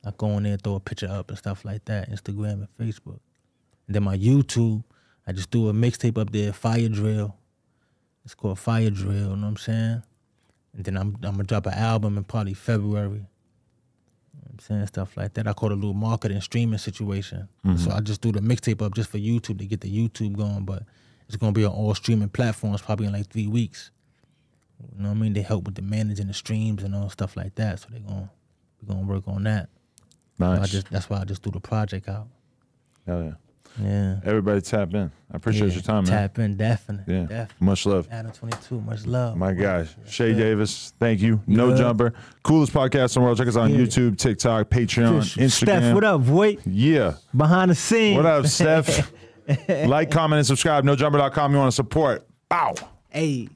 I go on there, throw a picture up and stuff like that. Instagram and Facebook. And then my YouTube, I just do a mixtape up there, Fire Drill. It's called Fire Drill. You know what I'm saying? and then I'm I'm gonna drop an album in probably February. You know I'm saying stuff like that. I call it a little marketing streaming situation. Mm-hmm. So I just do the mixtape up just for YouTube to get the YouTube going, but it's gonna be on all streaming platforms probably in like three weeks. You know what I mean? They help with the managing the streams and all stuff like that. So they're gonna we're gonna work on that. So I Nice. just that's why I just threw the project out. Hell yeah. Yeah. Everybody tap in. I appreciate Yeah, your time, man. Tap in, definitely. Yeah. Definitely. Much love. Adam 22, much love. My guy, Shea Yeah. Davis, thank you. No. Jumper. Coolest podcast in the world. Check us out on Yeah. YouTube, TikTok, Patreon, Instagram. Steph, what up, boy? Yeah. Behind the scenes. What up, Steph? like, comment, and subscribe. NoJumper.com. You want to support. Bow. Hey.